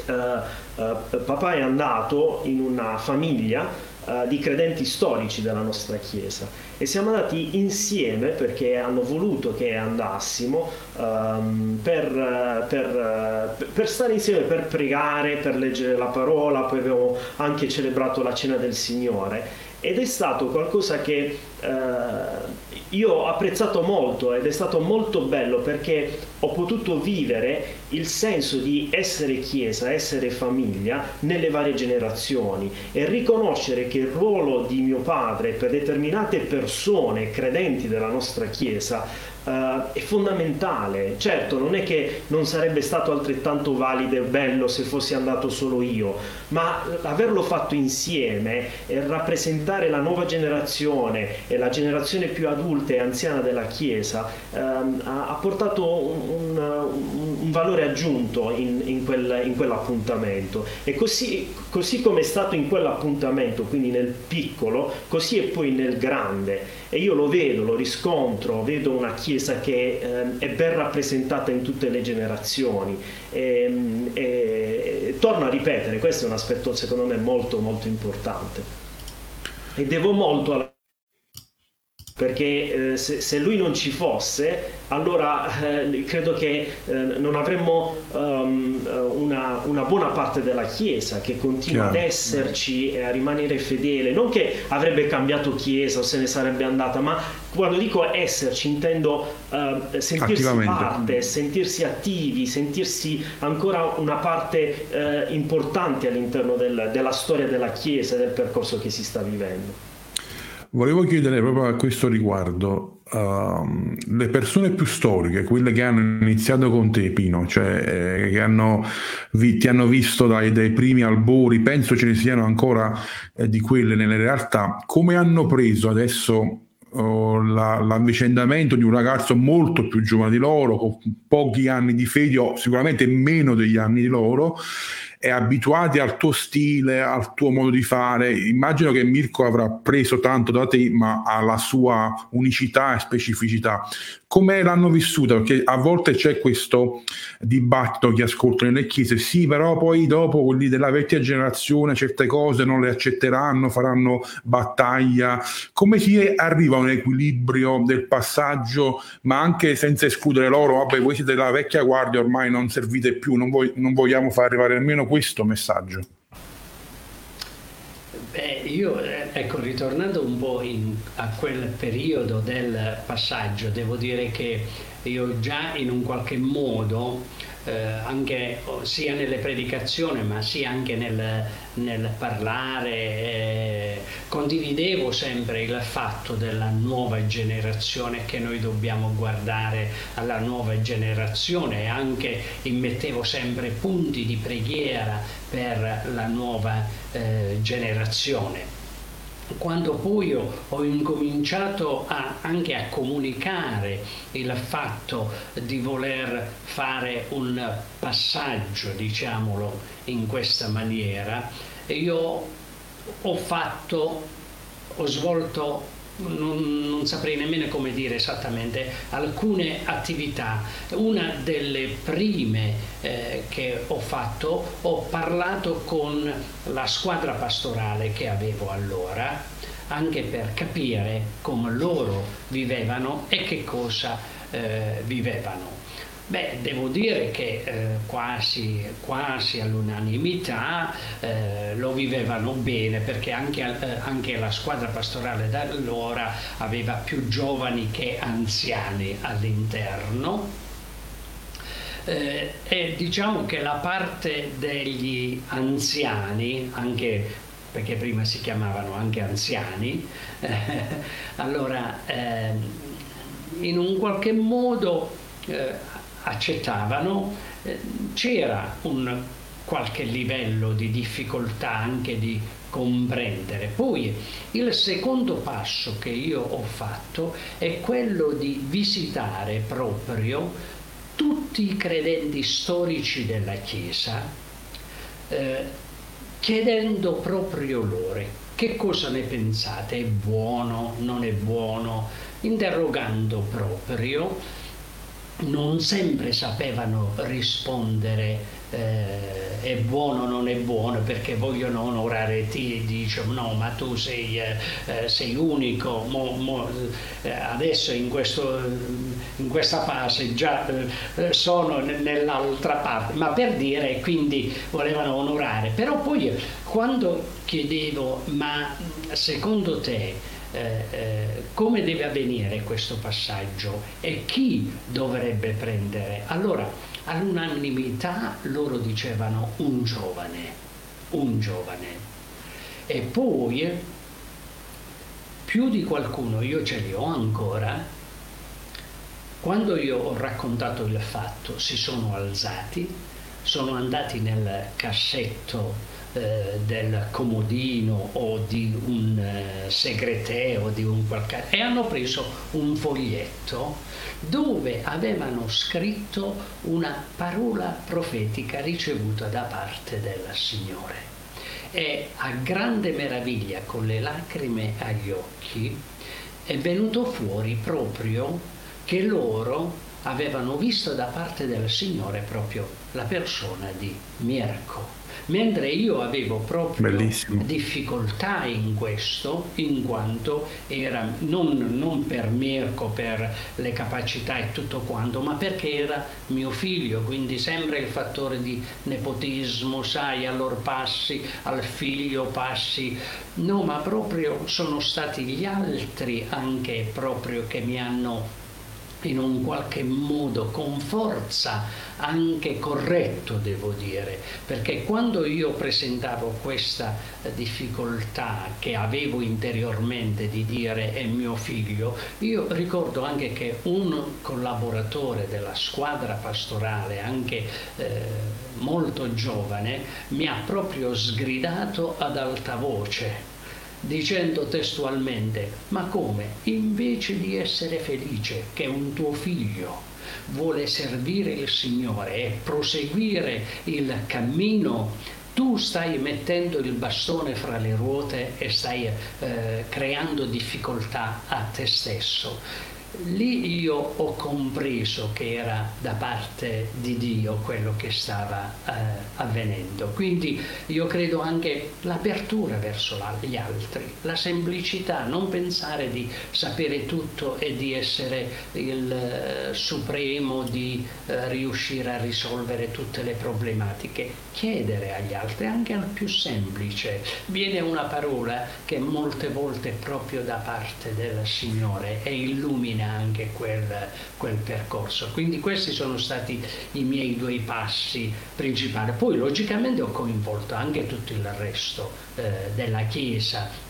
uh, uh, papà è andato in una famiglia uh, di credenti storici della nostra Chiesa e siamo andati insieme perché hanno voluto che andassimo um, per, per, per, stare insieme, per pregare, per leggere la parola, poi abbiamo anche celebrato la cena del Signore ed è stato qualcosa che uh, io ho apprezzato molto ed è stato molto bello perché ho potuto vivere il senso di essere chiesa, essere famiglia nelle varie generazioni e riconoscere che il ruolo di mio padre per determinate persone credenti della nostra chiesa Uh, è fondamentale. Certo, non è che non sarebbe stato altrettanto valido e bello se fossi andato solo io, ma averlo fatto insieme e rappresentare la nuova generazione e la generazione più adulta e anziana della Chiesa ha, ha, portato un, un, un, valore aggiunto in, in, quel, in quell'appuntamento. E così, così come è stato in quell'appuntamento, quindi nel piccolo, così è poi nel grande. E io lo vedo, lo riscontro, vedo una Chiesa Chiesa che eh, è ben rappresentata in tutte le generazioni. Ehm, e, e, torno a ripetere, questo è un aspetto secondo me molto molto importante. E devo molto alla perché eh, se, se, lui non ci fosse, allora eh, credo che eh, non avremmo um, una, una, buona parte della Chiesa che continua Chiaro. ad esserci e a rimanere fedele, non che avrebbe cambiato Chiesa o se ne sarebbe andata, ma quando dico esserci intendo uh, sentirsi parte, sentirsi attivi, sentirsi ancora una parte uh, importante all'interno del, della storia della Chiesa e del percorso che si sta vivendo.
Volevo chiedere proprio a questo riguardo, uh, le persone più storiche, quelle che hanno iniziato con te, Pino, cioè eh, che hanno, vi, ti hanno visto dai, dai, primi albori, penso ce ne siano ancora eh, di quelle nelle realtà, come hanno preso adesso oh, la, l'avvicendamento di un ragazzo molto più giovane di loro, con pochi anni di fede, o sicuramente meno degli anni di loro, e abituati al tuo stile, al tuo modo di fare. Immagino che Mirko avrà preso tanto da te, ma ha la sua unicità e specificità come l'hanno vissuta? Perché a volte c'è questo dibattito che ascolto nelle chiese, sì, però poi dopo quelli della vecchia generazione certe cose non le accetteranno, faranno battaglia. Come si arriva a un equilibrio del passaggio, ma anche senza escludere loro, vabbè, voi siete della vecchia guardia, ormai non servite più, non, voi, non vogliamo far arrivare nemmeno questo messaggio?
Beh, io, eh, ecco, ritornando un po' in, a quel periodo del passaggio, devo dire che io già in un qualche modo eh, anche sia nelle predicazioni ma sia anche nel, nel parlare eh, condividevo sempre il fatto della nuova generazione che noi dobbiamo guardare alla nuova generazione e anche immettevo sempre punti di preghiera per la nuova eh, generazione quando poi ho incominciato a, anche a comunicare il fatto di voler fare un passaggio, diciamolo in questa maniera, io ho fatto, ho svolto non, non, saprei nemmeno come dire esattamente, alcune attività. Una delle prime eh, che ho fatto, ho parlato con la squadra pastorale che avevo allora, anche per capire come loro vivevano e che cosa eh, vivevano. Beh, devo dire che eh, quasi, quasi, all'unanimità eh, lo vivevano bene perché anche, eh, anche, la squadra pastorale da allora aveva più giovani che anziani all'interno. Eh, e diciamo che la parte degli anziani, anche perché prima si chiamavano anche anziani, allora ehm, in un qualche modo eh, accettavano, eh, c'era un qualche livello di difficoltà anche di comprendere. Poi il secondo passo che io ho fatto è quello di visitare proprio tutti i credenti storici della Chiesa, eh, chiedendo proprio loro che cosa ne pensate, è buono, non è buono, interrogando proprio non sempre sapevano rispondere eh, è buono o non è buono perché vogliono onorare te dicono no ma tu sei, eh, eh, sei unico mo, mo, eh, adesso in, questo, in, questa fase già eh, sono nell'altra parte ma per dire quindi volevano onorare. Però poi quando chiedevo ma secondo te eh, eh, come deve avvenire questo passaggio e chi dovrebbe prendere. Allora, all'unanimità loro dicevano un giovane, un giovane. E poi più di qualcuno, io ce li ho ancora, quando io ho raccontato il fatto si sono alzati, sono andati nel cassetto eh, del comodino o di un eh, di un qualche e hanno preso un foglietto dove avevano scritto una parola profetica ricevuta da parte del Signore. E a grande meraviglia con le lacrime agli occhi è venuto fuori proprio che loro avevano visto da parte del Signore proprio la persona di Mirko mentre io avevo proprio Bellissimo. difficoltà in questo, in quanto era non, non per Mirko, per le capacità e tutto quanto, ma perché era mio figlio, quindi sempre il fattore di nepotismo, sai, allora passi al figlio, passi, no, ma proprio sono stati gli altri anche proprio che mi hanno in un qualche modo con forza anche corretto devo dire. Perché quando io presentavo questa eh, difficoltà che avevo interiormente di dire è mio figlio io ricordo anche che un collaboratore della squadra pastorale anche eh, molto giovane mi ha proprio sgridato ad alta voce dicendo testualmente, ma come, invece di essere felice che un tuo figlio vuole servire il Signore e proseguire il cammino, tu stai mettendo il bastone fra le ruote e stai eh, creando difficoltà a te stesso lì io ho compreso che era da parte di Dio quello che stava eh, avvenendo. Quindi io credo anche l'apertura verso gli altri, la semplicità, non pensare di sapere tutto e di essere il eh, supremo, di eh, riuscire a risolvere tutte le problematiche. Chiedere agli altri, anche al più semplice. Viene una parola che molte volte è proprio da parte del Signore e illumina anche quel, quel, percorso. Quindi questi sono stati i miei due passi principali. Poi logicamente ho coinvolto anche tutto il resto eh, della Chiesa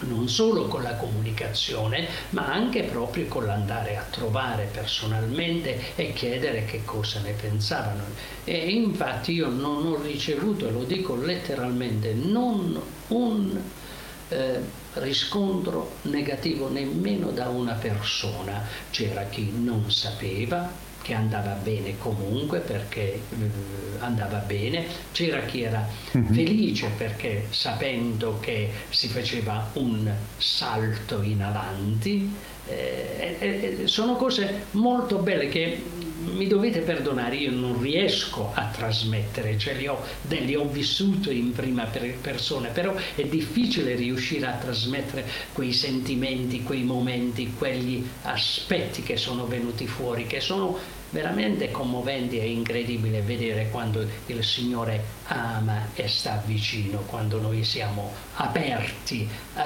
non solo con la comunicazione, ma anche proprio con l'andare a trovare personalmente e chiedere che cosa ne pensavano. E infatti io non ho ricevuto, lo dico letteralmente, non un eh, riscontro negativo nemmeno da una persona. C'era chi non sapeva che andava bene comunque perché eh, andava bene, c'era chi era uh-huh. felice perché sapendo che si faceva un salto in avanti. Eh, eh, eh sono cose molto belle che mi dovete perdonare, io non riesco a trasmettere, cioè li ho, li ho vissuto in prima persona, però è difficile riuscire a trasmettere quei sentimenti, quei momenti, quegli aspetti che sono venuti fuori, che sono veramente commoventi e incredibile vedere quando il Signore ama e sta vicino, quando noi siamo aperti, eh,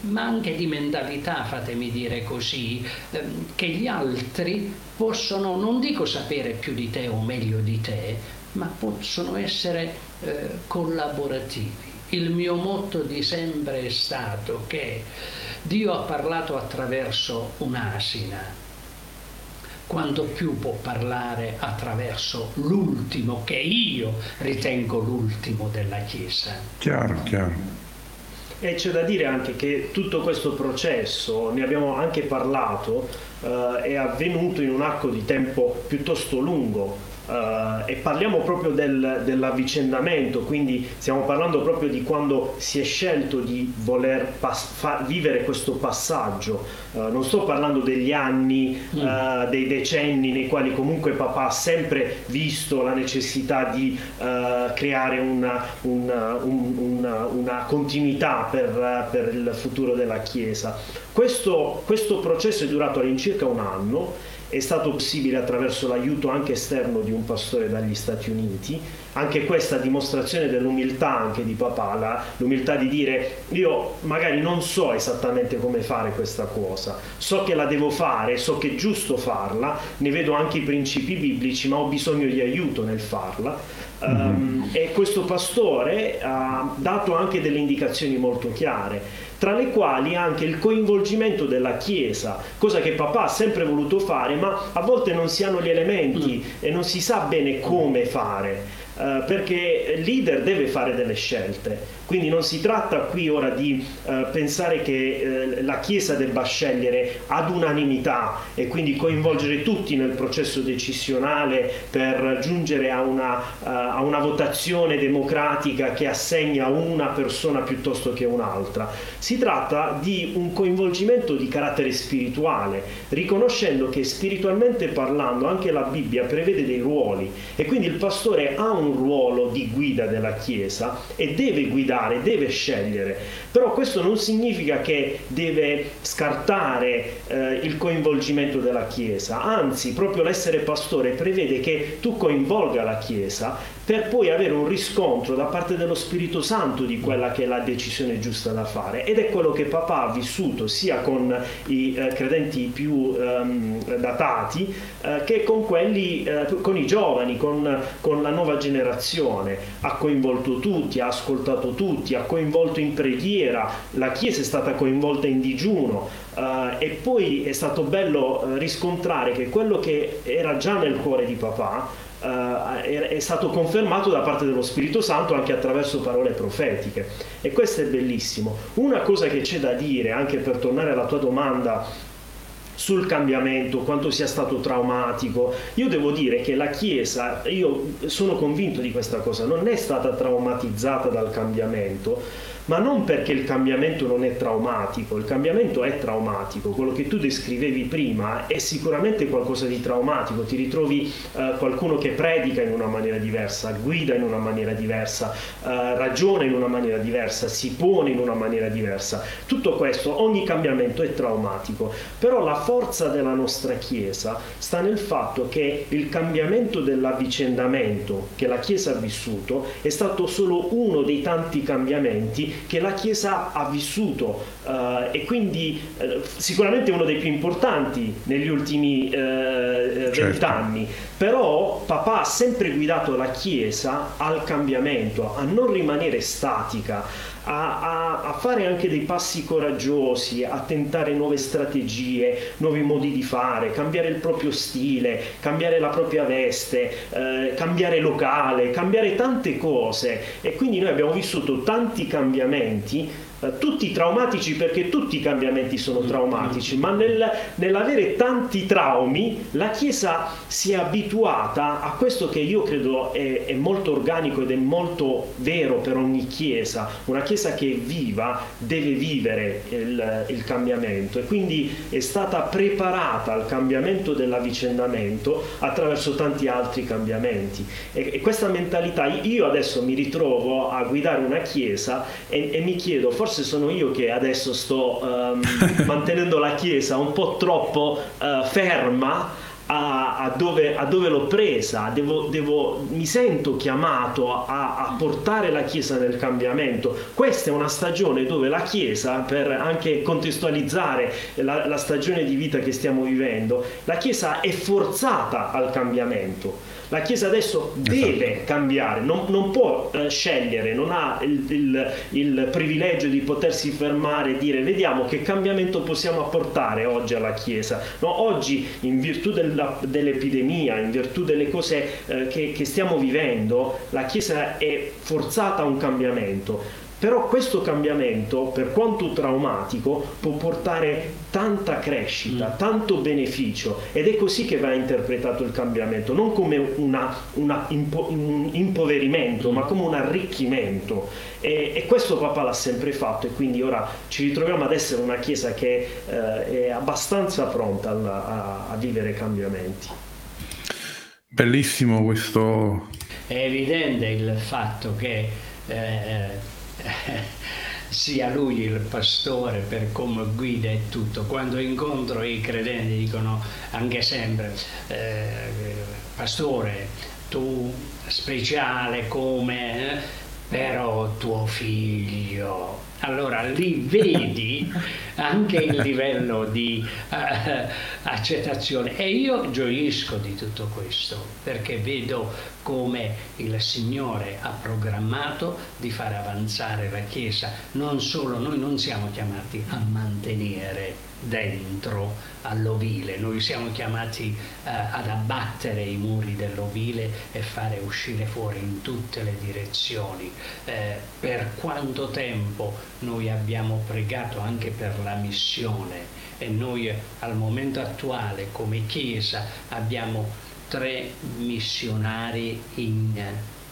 ma anche di mentalità, fatemi dire così, eh, che gli altri possono, non dico sapere più di te o meglio di te, ma possono essere eh, collaborativi. Il mio motto di sempre è stato che Dio ha parlato attraverso un'asina, quanto più può parlare attraverso l'ultimo, che io ritengo l'ultimo della Chiesa.
Chiaro, chiaro.
E c'è da dire anche che tutto questo processo, ne abbiamo anche parlato, eh, è avvenuto in un arco di tempo piuttosto lungo, Uh, e parliamo proprio del, dell'avvicendamento, quindi stiamo parlando proprio di quando si è scelto di voler pas- vivere questo passaggio. Uh, non sto parlando degli anni, uh, dei decenni nei quali comunque papà ha sempre visto la necessità di creare una, una, un, una, una continuità per, per, il futuro della Chiesa. Questo, questo processo è durato all'incirca un anno è stato possibile attraverso l'aiuto anche esterno di un pastore dagli Stati Uniti, anche questa dimostrazione dell'umiltà anche di papà, la, l'umiltà di dire io magari non so esattamente come fare questa cosa, so che la devo fare, so che è giusto farla, ne vedo anche i principi biblici, ma ho bisogno di aiuto nel farla. Mm-hmm. Um, e questo pastore ha dato anche delle indicazioni molto chiare tra le quali anche il coinvolgimento della Chiesa, cosa che papà ha sempre voluto fare, ma a volte non si hanno gli elementi mm. e non si sa bene come fare. Uh, perché il leader deve fare delle scelte quindi non si tratta qui ora di eh, pensare che eh, la Chiesa debba scegliere ad unanimità e quindi coinvolgere tutti nel processo decisionale per giungere a una, uh, a una votazione democratica che assegna una persona piuttosto che un'altra. Si tratta di un coinvolgimento di carattere spirituale, riconoscendo che spiritualmente parlando anche la Bibbia prevede dei ruoli e quindi il pastore ha un ruolo di guida della Chiesa e deve guidare guidare, deve scegliere, però questo non significa che deve scartare eh, il coinvolgimento della Chiesa, anzi proprio l'essere pastore prevede che tu coinvolga la Chiesa per poi avere un riscontro da parte dello Spirito Santo di quella che è la decisione giusta da fare. Ed è quello che papà ha vissuto sia con i eh, credenti più ehm, datati eh, che con quelli eh, con i giovani con, con la nuova generazione. Ha coinvolto tutti ha ascoltato tutti ha coinvolto in preghiera. La chiesa è stata coinvolta in digiuno Uh, e poi è stato bello uh, riscontrare che quello che era già nel cuore di papà uh, è, è, stato confermato da parte dello Spirito Santo anche attraverso parole profetiche e questo è bellissimo. Una cosa che c'è da dire, anche per tornare alla tua domanda sul cambiamento, quanto sia stato traumatico. Io devo dire che la Chiesa, io sono convinto di questa cosa, non è stata traumatizzata dal cambiamento, ma non perché il cambiamento non è traumatico, il cambiamento è traumatico, quello che tu descrivevi prima è sicuramente qualcosa di traumatico, ti ritrovi eh, qualcuno che predica in una maniera diversa, guida in una maniera diversa, eh, ragiona in una maniera diversa, si pone in una maniera diversa, tutto questo, ogni cambiamento è traumatico, però la forza della nostra Chiesa sta nel fatto che il cambiamento dell'avvicendamento che la Chiesa ha vissuto è stato solo uno dei tanti cambiamenti che la Chiesa ha vissuto eh, e quindi eh, sicuramente uno dei più importanti negli ultimi eh, certo. vent'anni, certo. però papà ha sempre guidato la Chiesa al cambiamento, a non rimanere statica, a, a, a, fare anche dei passi coraggiosi, a tentare nuove strategie, nuovi modi di fare, cambiare il proprio stile, cambiare la propria veste, eh, cambiare locale, cambiare tante cose. E quindi noi abbiamo vissuto tanti cambiamenti tutti traumatici perché tutti i cambiamenti sono mm. traumatici, ma nel, nell'avere tanti traumi la Chiesa si è abituata a questo che io credo è, è, molto organico ed è molto vero per ogni Chiesa. Una Chiesa che è viva deve vivere il, il cambiamento e quindi è stata preparata al cambiamento dell'avvicendamento attraverso tanti altri cambiamenti. E, e questa mentalità, io adesso mi ritrovo a guidare una Chiesa e, e mi chiedo, forse forse sono io che adesso sto um, mantenendo la Chiesa un po' troppo uh, ferma a, a, dove, a, dove, l'ho presa, devo, devo, mi sento chiamato a, a, portare la Chiesa nel cambiamento. Questa è una stagione dove la Chiesa, per anche contestualizzare la, la stagione di vita che stiamo vivendo, la Chiesa è forzata al cambiamento la Chiesa adesso deve esatto. cambiare, non, non può eh, scegliere, non ha il, il, il, privilegio di potersi fermare e dire vediamo che cambiamento possiamo apportare oggi alla Chiesa. No, oggi in virtù della, dell'epidemia, in virtù delle cose eh, che, che stiamo vivendo, la Chiesa è forzata a un cambiamento. Però questo cambiamento, per quanto traumatico, può portare tanta crescita, mm. tanto beneficio ed è così che va interpretato il cambiamento, non come una, una impo, un impoverimento, mm. ma come un arricchimento. E, e, questo Papa l'ha sempre fatto e quindi ora ci ritroviamo ad essere una Chiesa che eh, è abbastanza pronta a, a, a vivere cambiamenti.
Bellissimo questo.
È evidente il fatto che eh, sia lui il pastore per come guida e tutto. Quando incontro i credenti dicono anche sempre, eh, pastore, tu speciale come, eh, però tuo figlio allora lì vedi anche il livello di uh, accettazione e io gioisco di tutto questo perché vedo come il Signore ha programmato di fare avanzare la Chiesa. Non solo, noi non siamo chiamati a mantenere dentro all'ovile, noi siamo chiamati eh, ad abbattere i muri dell'ovile e fare uscire fuori in tutte le direzioni. Eh, per quanto tempo noi abbiamo pregato anche per la missione e noi al momento attuale come Chiesa abbiamo tre missionari in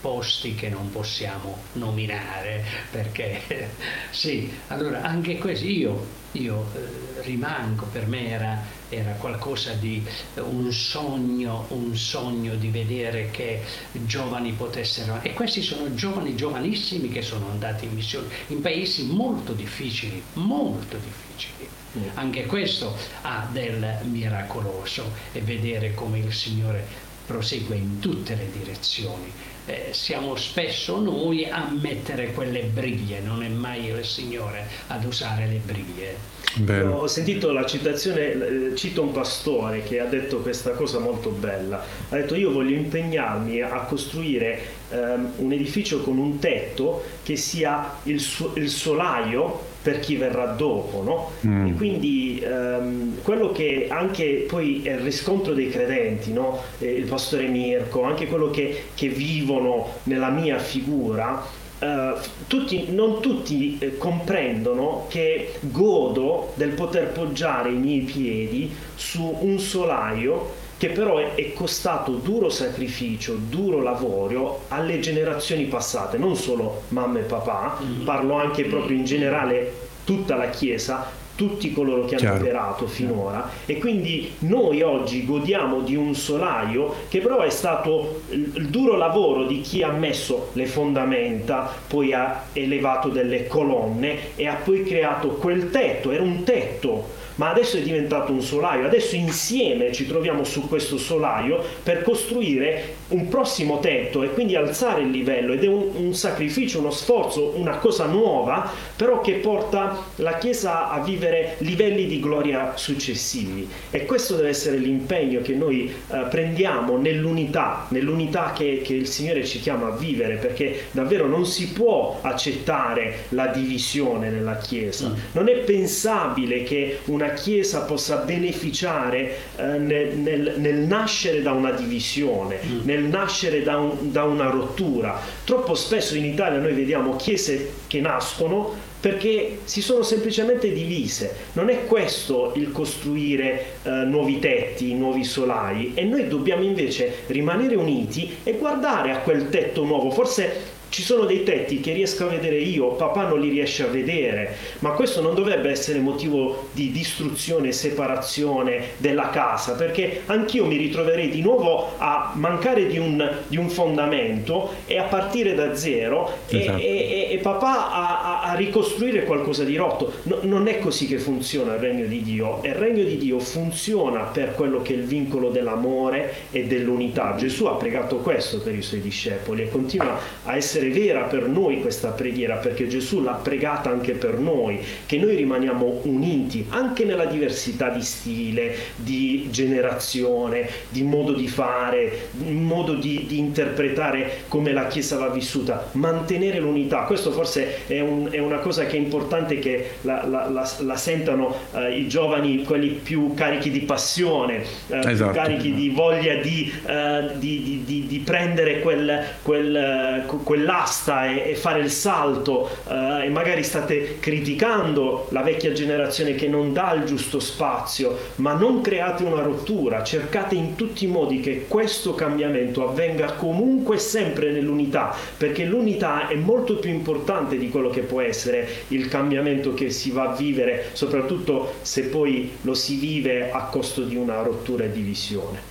posti che non possiamo nominare perché sì, allora anche questo io, io eh, rimango, per me era, era qualcosa di un sogno, un sogno di vedere che giovani potessero, e questi sono giovani giovanissimi che sono andati in missione in paesi molto difficili, molto difficili. Mm. Anche questo ha del miracoloso e vedere come il Signore prosegue in tutte le direzioni. Eh, siamo spesso noi a mettere quelle briglie, non è mai il Signore ad usare le briglie.
Vero. Ho sentito la citazione, eh, cito un pastore che ha detto questa cosa molto bella, ha detto io voglio impegnarmi a costruire um, un edificio con un tetto che sia il, so- il solaio per chi verrà dopo, no? Mm. E quindi um, quello che anche poi è il riscontro dei credenti, no? eh, il pastore Mirko, anche quello che, che vivono nella mia figura, Uh, tutti, non tutti eh, comprendono che godo del poter poggiare i miei piedi su un solaio che però è, è costato duro sacrificio, duro lavoro alle generazioni passate, non solo mamma e papà, mm-hmm. parlo anche proprio in generale tutta la Chiesa, tutti coloro che hanno Chiaro. operato finora e quindi noi oggi godiamo di un solaio che però è stato il duro lavoro di chi ha messo le fondamenta, poi ha elevato delle colonne e ha poi creato quel tetto, era un tetto ma adesso è diventato un solaio, adesso insieme ci troviamo su questo solaio per costruire un prossimo tetto e quindi alzare il livello ed è un, un sacrificio, uno sforzo, una cosa nuova, però che porta la Chiesa a vivere livelli di gloria successivi e questo deve essere l'impegno che noi eh, prendiamo nell'unità, nell'unità che, che, il Signore ci chiama a vivere perché davvero non si può accettare la divisione nella Chiesa, mm. non è pensabile che una Chiesa possa beneficiare eh, nel, nel, nel, nascere da una divisione, mm. Nel nascere da, un, da una rottura. Troppo spesso in Italia noi vediamo chiese che nascono perché si sono semplicemente divise. Non è questo il costruire eh, nuovi tetti, nuovi solai e noi dobbiamo invece rimanere uniti e guardare a quel tetto nuovo. Forse ci sono dei tetti che riesco a vedere io, papà non li riesce a vedere, ma questo non dovrebbe essere motivo di distruzione e separazione della casa, perché anch'io mi ritroverei di nuovo a mancare di un, di un fondamento e a partire da zero esatto. e, e, e, papà a, a, ricostruire qualcosa di rotto. No, non è così che funziona il regno di Dio, il regno di Dio funziona per quello che è il vincolo dell'amore e dell'unità. Gesù ha pregato questo per i suoi discepoli e continua a essere essere vera per noi questa preghiera, perché Gesù l'ha pregata anche per noi, che noi rimaniamo uniti anche nella diversità di stile, di generazione, di modo di fare, modo di, di interpretare come la Chiesa va vissuta, mantenere l'unità. Questo forse è, un, è una cosa che è importante che la, la, la, la sentano eh, i giovani, quelli più carichi di passione, eh, esatto. carichi di voglia di, eh, di, di, di prendere quel, quel, quel l'asta e, e fare il salto eh, e magari state criticando la vecchia generazione che non dà il giusto spazio, ma non create una rottura, cercate in tutti i modi che questo cambiamento avvenga comunque sempre nell'unità, perché l'unità è molto più importante di quello che può essere il cambiamento che si va a vivere, soprattutto se poi lo si vive a costo di una rottura e divisione.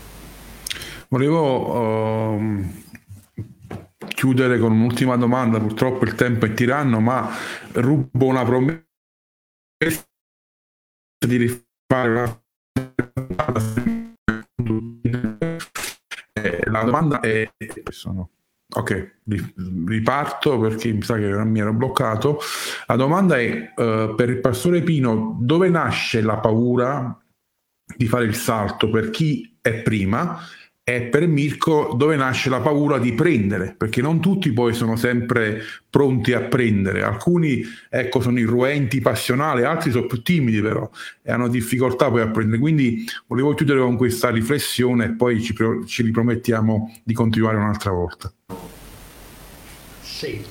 Volevo uh, chiudere con un'ultima domanda, purtroppo il tempo è tiranno, ma rubo una promessa di rifare una eh, la domanda è sono ok riparto perché mi sa che mi ero bloccato. La domanda è uh, per il pastore Pino dove nasce la paura di fare il salto? Per chi è prima è per Mirko dove nasce la paura di prendere, perché non tutti poi sono sempre pronti a prendere, alcuni ecco, sono irruenti, passionali, altri sono più timidi però e hanno difficoltà poi a prendere. Quindi volevo chiudere con questa riflessione e poi ci, ci ripromettiamo di continuare un'altra volta.
Sì,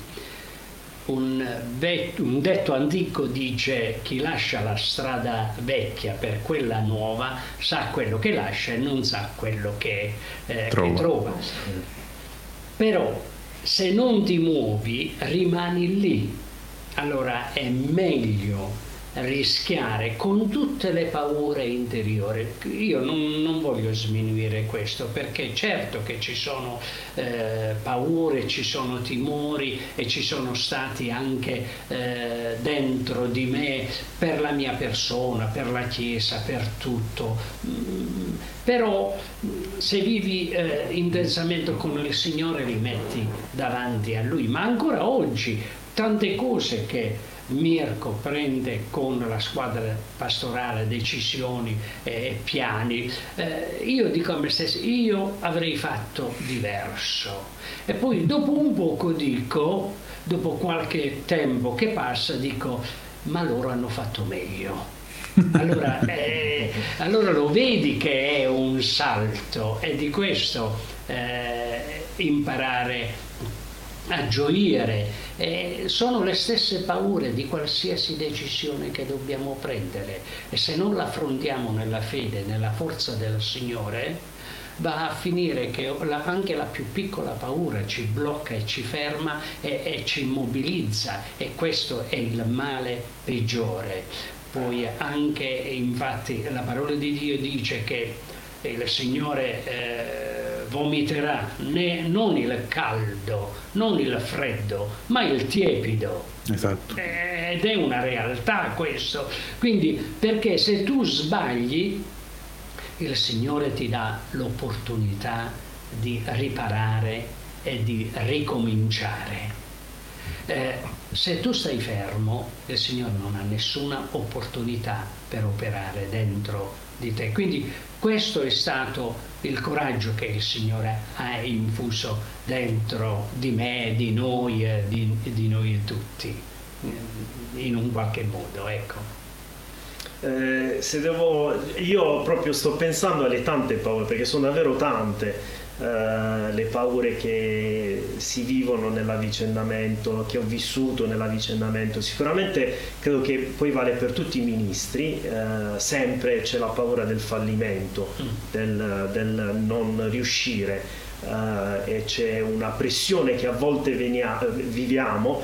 un, detto, un detto antico dice chi lascia la strada vecchia per quella nuova sa quello che lascia e non sa quello che, eh, trova. Che trova. Però se non ti muovi rimani lì. Allora è meglio rischiare con tutte le paure interiori. Io non, non voglio sminuire questo perché certo che ci sono eh, paure, ci sono timori e ci sono stati anche eh, dentro di me per la mia persona, per la Chiesa, per tutto. Mm, però se vivi eh, intensamente con il Signore li metti davanti a Lui, ma ancora oggi tante cose che Mirko prende con la squadra pastorale decisioni e piani, eh, io dico a me stesso, io avrei fatto diverso. E poi dopo un poco dico, dopo qualche tempo che passa, dico, ma loro hanno fatto meglio. Allora, eh, allora lo vedi che è un salto e di questo eh, imparare a gioire. Eh, sono le stesse paure di qualsiasi decisione che dobbiamo prendere e se non la affrontiamo nella fede, nella forza del Signore, va a finire che la, anche la più piccola paura ci blocca e ci ferma e, e ci immobilizza e questo è il male peggiore. Poi anche, infatti, la parola di Dio dice che il Signore... Eh, vomiterà né, non il caldo, non il freddo, ma il tiepido.
Esatto.
Ed è una realtà questo. Quindi, perché se tu sbagli, il Signore ti dà l'opportunità di riparare e di ricominciare. Eh, se tu stai fermo, il Signore non ha nessuna opportunità per operare dentro di te. Quindi questo è stato il coraggio che il Signore ha infuso dentro di me, di noi, di, di noi tutti, in un qualche modo. Ecco.
Eh, devo, io proprio sto pensando alle tante paure, perché sono davvero tante eh, le paure che si vivono nell'avvicendamento, che ho vissuto nell'avvicendamento. Sicuramente credo che poi vale per tutti i ministri, eh, sempre c'è la paura del fallimento, mm. del, del non riuscire. Uh, e c'è una pressione che a volte venia, viviamo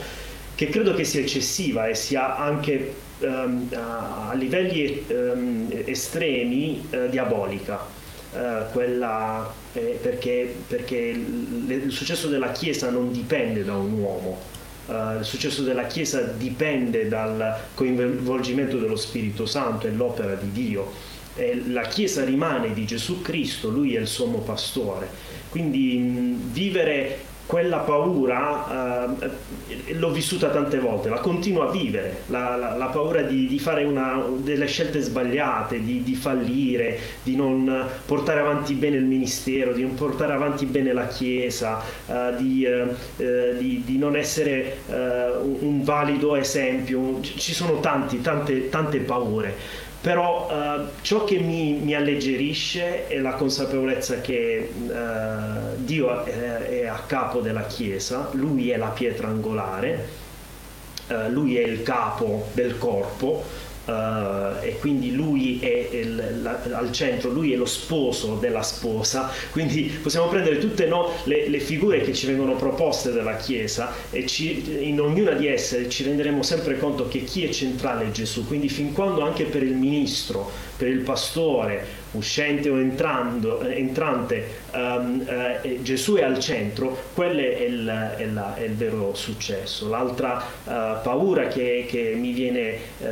che credo che sia eccessiva e sia anche um, a livelli um, estremi uh, diabolica. Uh, quella eh, perché, perché il, il, successo della Chiesa non dipende da un uomo, uh, il successo della Chiesa dipende dal coinvolgimento dello Spirito Santo e l'opera di Dio. E la Chiesa rimane di Gesù Cristo, Lui è il sommo pastore. Quindi mh, vivere quella paura eh, l'ho vissuta tante volte, la continuo a vivere, la, la, la paura di, di fare una, delle scelte sbagliate, di, di, fallire, di non portare avanti bene il ministero, di non portare avanti bene la Chiesa, eh, di, eh, eh di, non essere eh, un valido esempio. Ci sono tanti, tante, tante paure però uh, ciò che mi, mi, alleggerisce è la consapevolezza che uh, Dio è, è, a capo della Chiesa, Lui è la pietra angolare, uh, Lui è il capo del corpo, Uh, e quindi lui è il, la, al centro, lui è lo sposo della sposa, quindi possiamo prendere tutte no, le, le, figure che ci vengono proposte dalla Chiesa e ci, in ognuna di esse ci renderemo sempre conto che chi è centrale è Gesù, quindi fin quando anche per il ministro, per il pastore, uscente o entrando, eh, entrante, um, uh, Gesù è al centro, quello è il, è la, è il vero successo. L'altra uh, paura che, che, mi viene uh,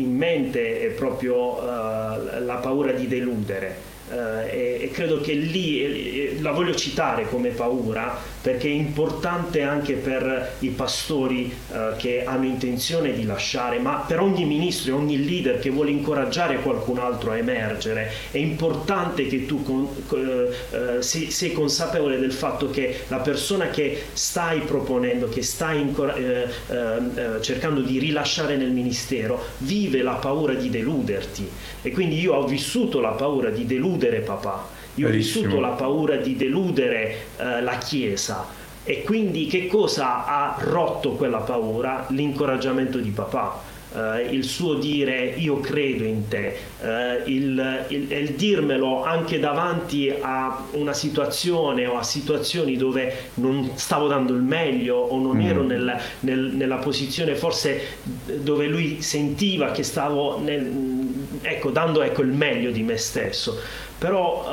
in mente è proprio la paura di deludere. E, e, credo che lì la voglio citare come paura perché è importante anche per i pastori eh, che hanno intenzione di lasciare, ma per ogni ministro e ogni leader che vuole incoraggiare qualcun altro a emergere, è importante che tu con, eh, eh sei, sei, consapevole del fatto che la persona che stai proponendo, che stai incor- eh, eh, cercando di rilasciare nel ministero, vive la paura di deluderti. E quindi io ho vissuto la paura di deludere papà io Verissimo. ho vissuto la paura di deludere eh, la Chiesa e quindi che cosa ha rotto quella paura? L'incoraggiamento di papà. eh, il suo dire io credo in te, eh, il, il, il, dirmelo anche davanti a una situazione o a situazioni dove non stavo dando il meglio o non mm. ero nel, nel, nella posizione forse dove lui sentiva che stavo nel, ecco, dando ecco, il meglio di me stesso. Però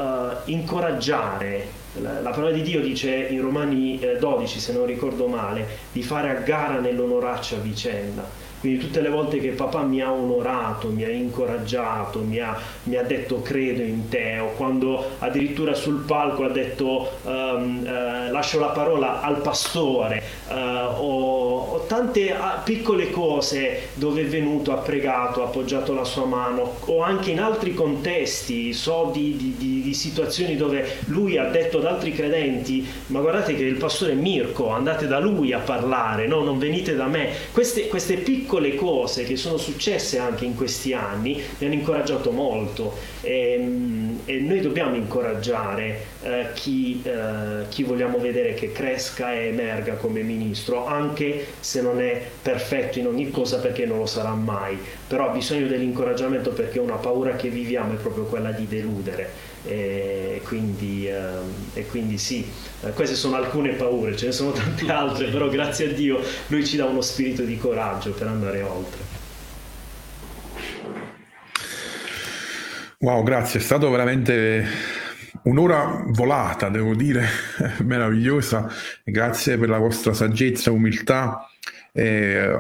eh, incoraggiare la parola di Dio dice in Romani 12, eh, se non ricordo male, di fare a gara nell'onorarci a vicenda. Quindi tutte le volte che papà mi ha onorato, mi ha incoraggiato, mi ha, mi ha detto credo in te, o quando addirittura sul palco ha detto um, uh, lascio la parola al pastore, uh, o, o, tante uh, piccole cose dove è venuto, ha pregato, ha appoggiato la sua mano, o anche in altri contesti, so di, di, di, di situazioni dove lui ha detto ad altri credenti, ma guardate che il pastore è Mirko, andate da lui a parlare, no? non venite da me. Queste, queste piccole cose che sono successe anche in questi anni mi hanno incoraggiato molto e, ehm, e noi dobbiamo incoraggiare eh, chi, eh, chi vogliamo vedere che cresca e emerga come ministro, anche se non è perfetto in ogni cosa perché non lo sarà mai, però ha bisogno dell'incoraggiamento perché una paura che viviamo è proprio quella di deludere. E quindi, eh, e quindi sì, eh, queste sono alcune paure, ce ne sono tante altre, però grazie a Dio lui ci dà uno spirito di coraggio per andare oltre.
Wow, grazie, è stato veramente un'ora volata, devo dire, meravigliosa. Grazie per la vostra saggezza, umiltà. Eh,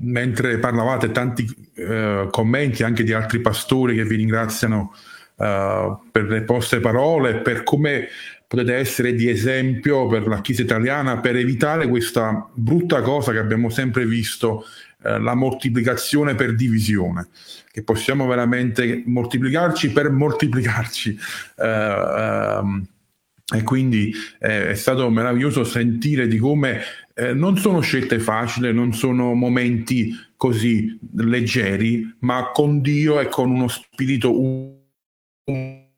mentre parlavate, tanti eh, commenti anche di altri pastori che vi ringraziano eh, per le vostre parole, per come potete essere di esempio per la Chiesa italiana per evitare questa brutta cosa che abbiamo sempre visto, eh, la moltiplicazione per divisione, che possiamo veramente moltiplicarci per moltiplicarci. Eh, ehm, e quindi eh, è stato meraviglioso sentire di come eh, non sono scelte facili, non sono momenti così leggeri, ma con Dio e con uno spirito umile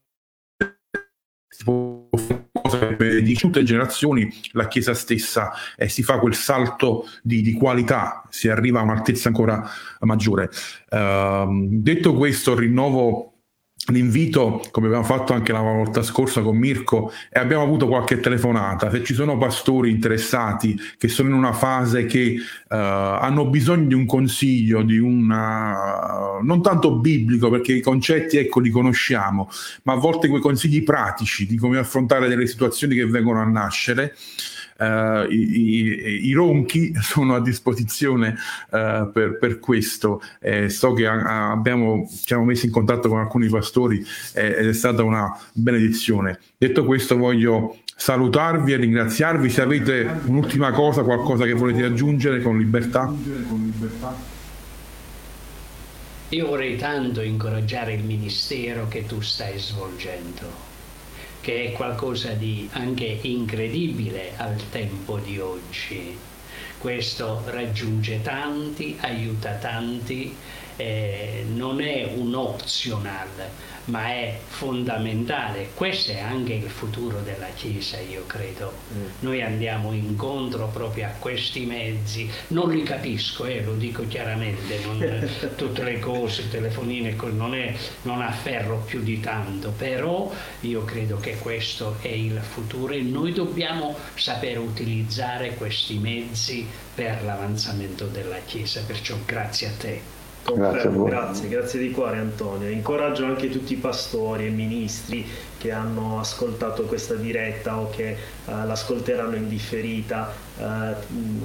di tutte le generazioni la Chiesa stessa eh, si fa quel salto di, di, qualità, si arriva a un'altezza ancora maggiore. Uh, detto questo, rinnovo l'invito, come abbiamo fatto anche la volta scorsa con Mirko, e abbiamo avuto qualche telefonata. Se ci sono pastori interessati che sono in una fase che uh, hanno bisogno di un consiglio, di una non tanto biblico, perché i concetti ecco li conosciamo, ma a volte quei consigli pratici di come affrontare delle situazioni che vengono a nascere Uh, i, i, i, ronchi sono a disposizione uh, per, per, questo. Eh, so che a, abbiamo, ci siamo messi in contatto con alcuni pastori eh, ed è stata una benedizione. Detto questo, voglio salutarvi e ringraziarvi. Se avete un'ultima cosa, qualcosa che volete aggiungere con libertà.
Io vorrei tanto incoraggiare il ministero che tu stai svolgendo che è qualcosa di anche incredibile al tempo di oggi. Questo raggiunge tanti, aiuta tanti, eh, non è un optional, ma è fondamentale. Questo è anche il futuro della Chiesa, io credo. Mm. Noi andiamo incontro proprio a questi mezzi, non li capisco, eh, lo dico chiaramente, non, tutte le cose, telefonine, non, è, non afferro più di tanto, però io credo che questo è il futuro e noi dobbiamo saper utilizzare questi mezzi per l'avanzamento della Chiesa, perciò grazie a te.
Confermo, grazie, grazie, grazie di cuore Antonio. Incoraggio anche tutti i pastori e ministri che hanno ascoltato questa diretta o che uh, l'ascolteranno in differita, uh,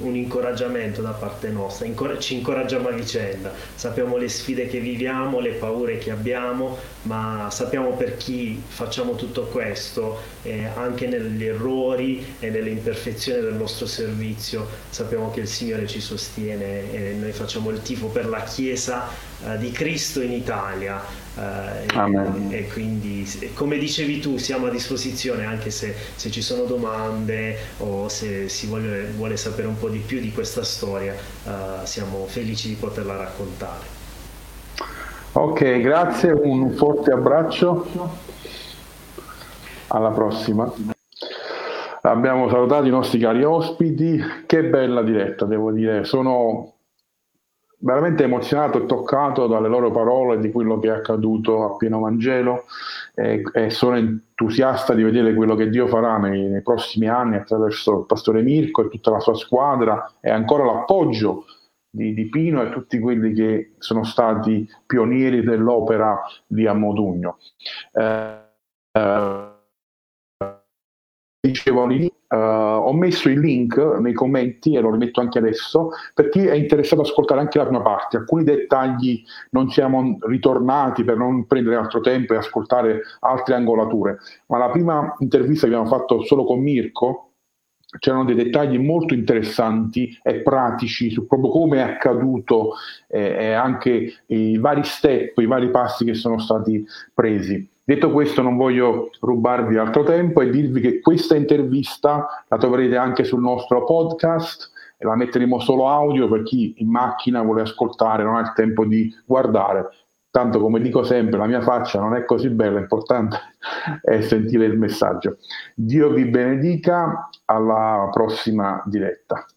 un incoraggiamento da parte nostra, Incor- ci incoraggiamo a vicenda, sappiamo le sfide che viviamo, le paure che abbiamo, ma sappiamo per chi facciamo tutto questo, eh, anche negli errori e nelle imperfezioni del nostro servizio, sappiamo che il Signore ci sostiene e noi facciamo il tifo per la Chiesa uh, di Cristo in Italia e, e, quindi, come dicevi tu, siamo a disposizione anche se, se ci sono domande o se si vuole, vuole, sapere un po' di più di questa storia, uh, siamo felici di poterla raccontare.
Ok, grazie, un forte abbraccio. Alla prossima. Abbiamo salutato i nostri cari ospiti, che bella diretta, devo dire, sono veramente emozionato e toccato dalle loro parole di quello che è accaduto a Pieno Vangelo e, e sono entusiasta di vedere quello che Dio farà nei, nei, prossimi anni attraverso il pastore Mirko e tutta la sua squadra e ancora l'appoggio di, di Pino e tutti quelli che sono stati pionieri dell'opera di Ammodugno. Eh, eh, dicevo all'inizio, uh, ho messo il link nei commenti e lo rimetto anche adesso per chi è interessato ad ascoltare anche la prima parte. Alcuni dettagli non siamo ritornati per non prendere altro tempo e ascoltare altre angolature, ma la prima intervista che abbiamo fatto solo con Mirko c'erano dei dettagli molto interessanti e pratici su proprio come è accaduto eh, e anche i vari step, i vari passi che sono stati presi. Detto questo non voglio rubarvi altro tempo e dirvi che questa intervista la troverete anche sul nostro podcast e la metteremo solo audio per chi in macchina vuole ascoltare, non ha il tempo di guardare. Tanto come dico sempre, la mia faccia non è così bella, l'importante è sentire il messaggio. Dio vi benedica, alla prossima diretta.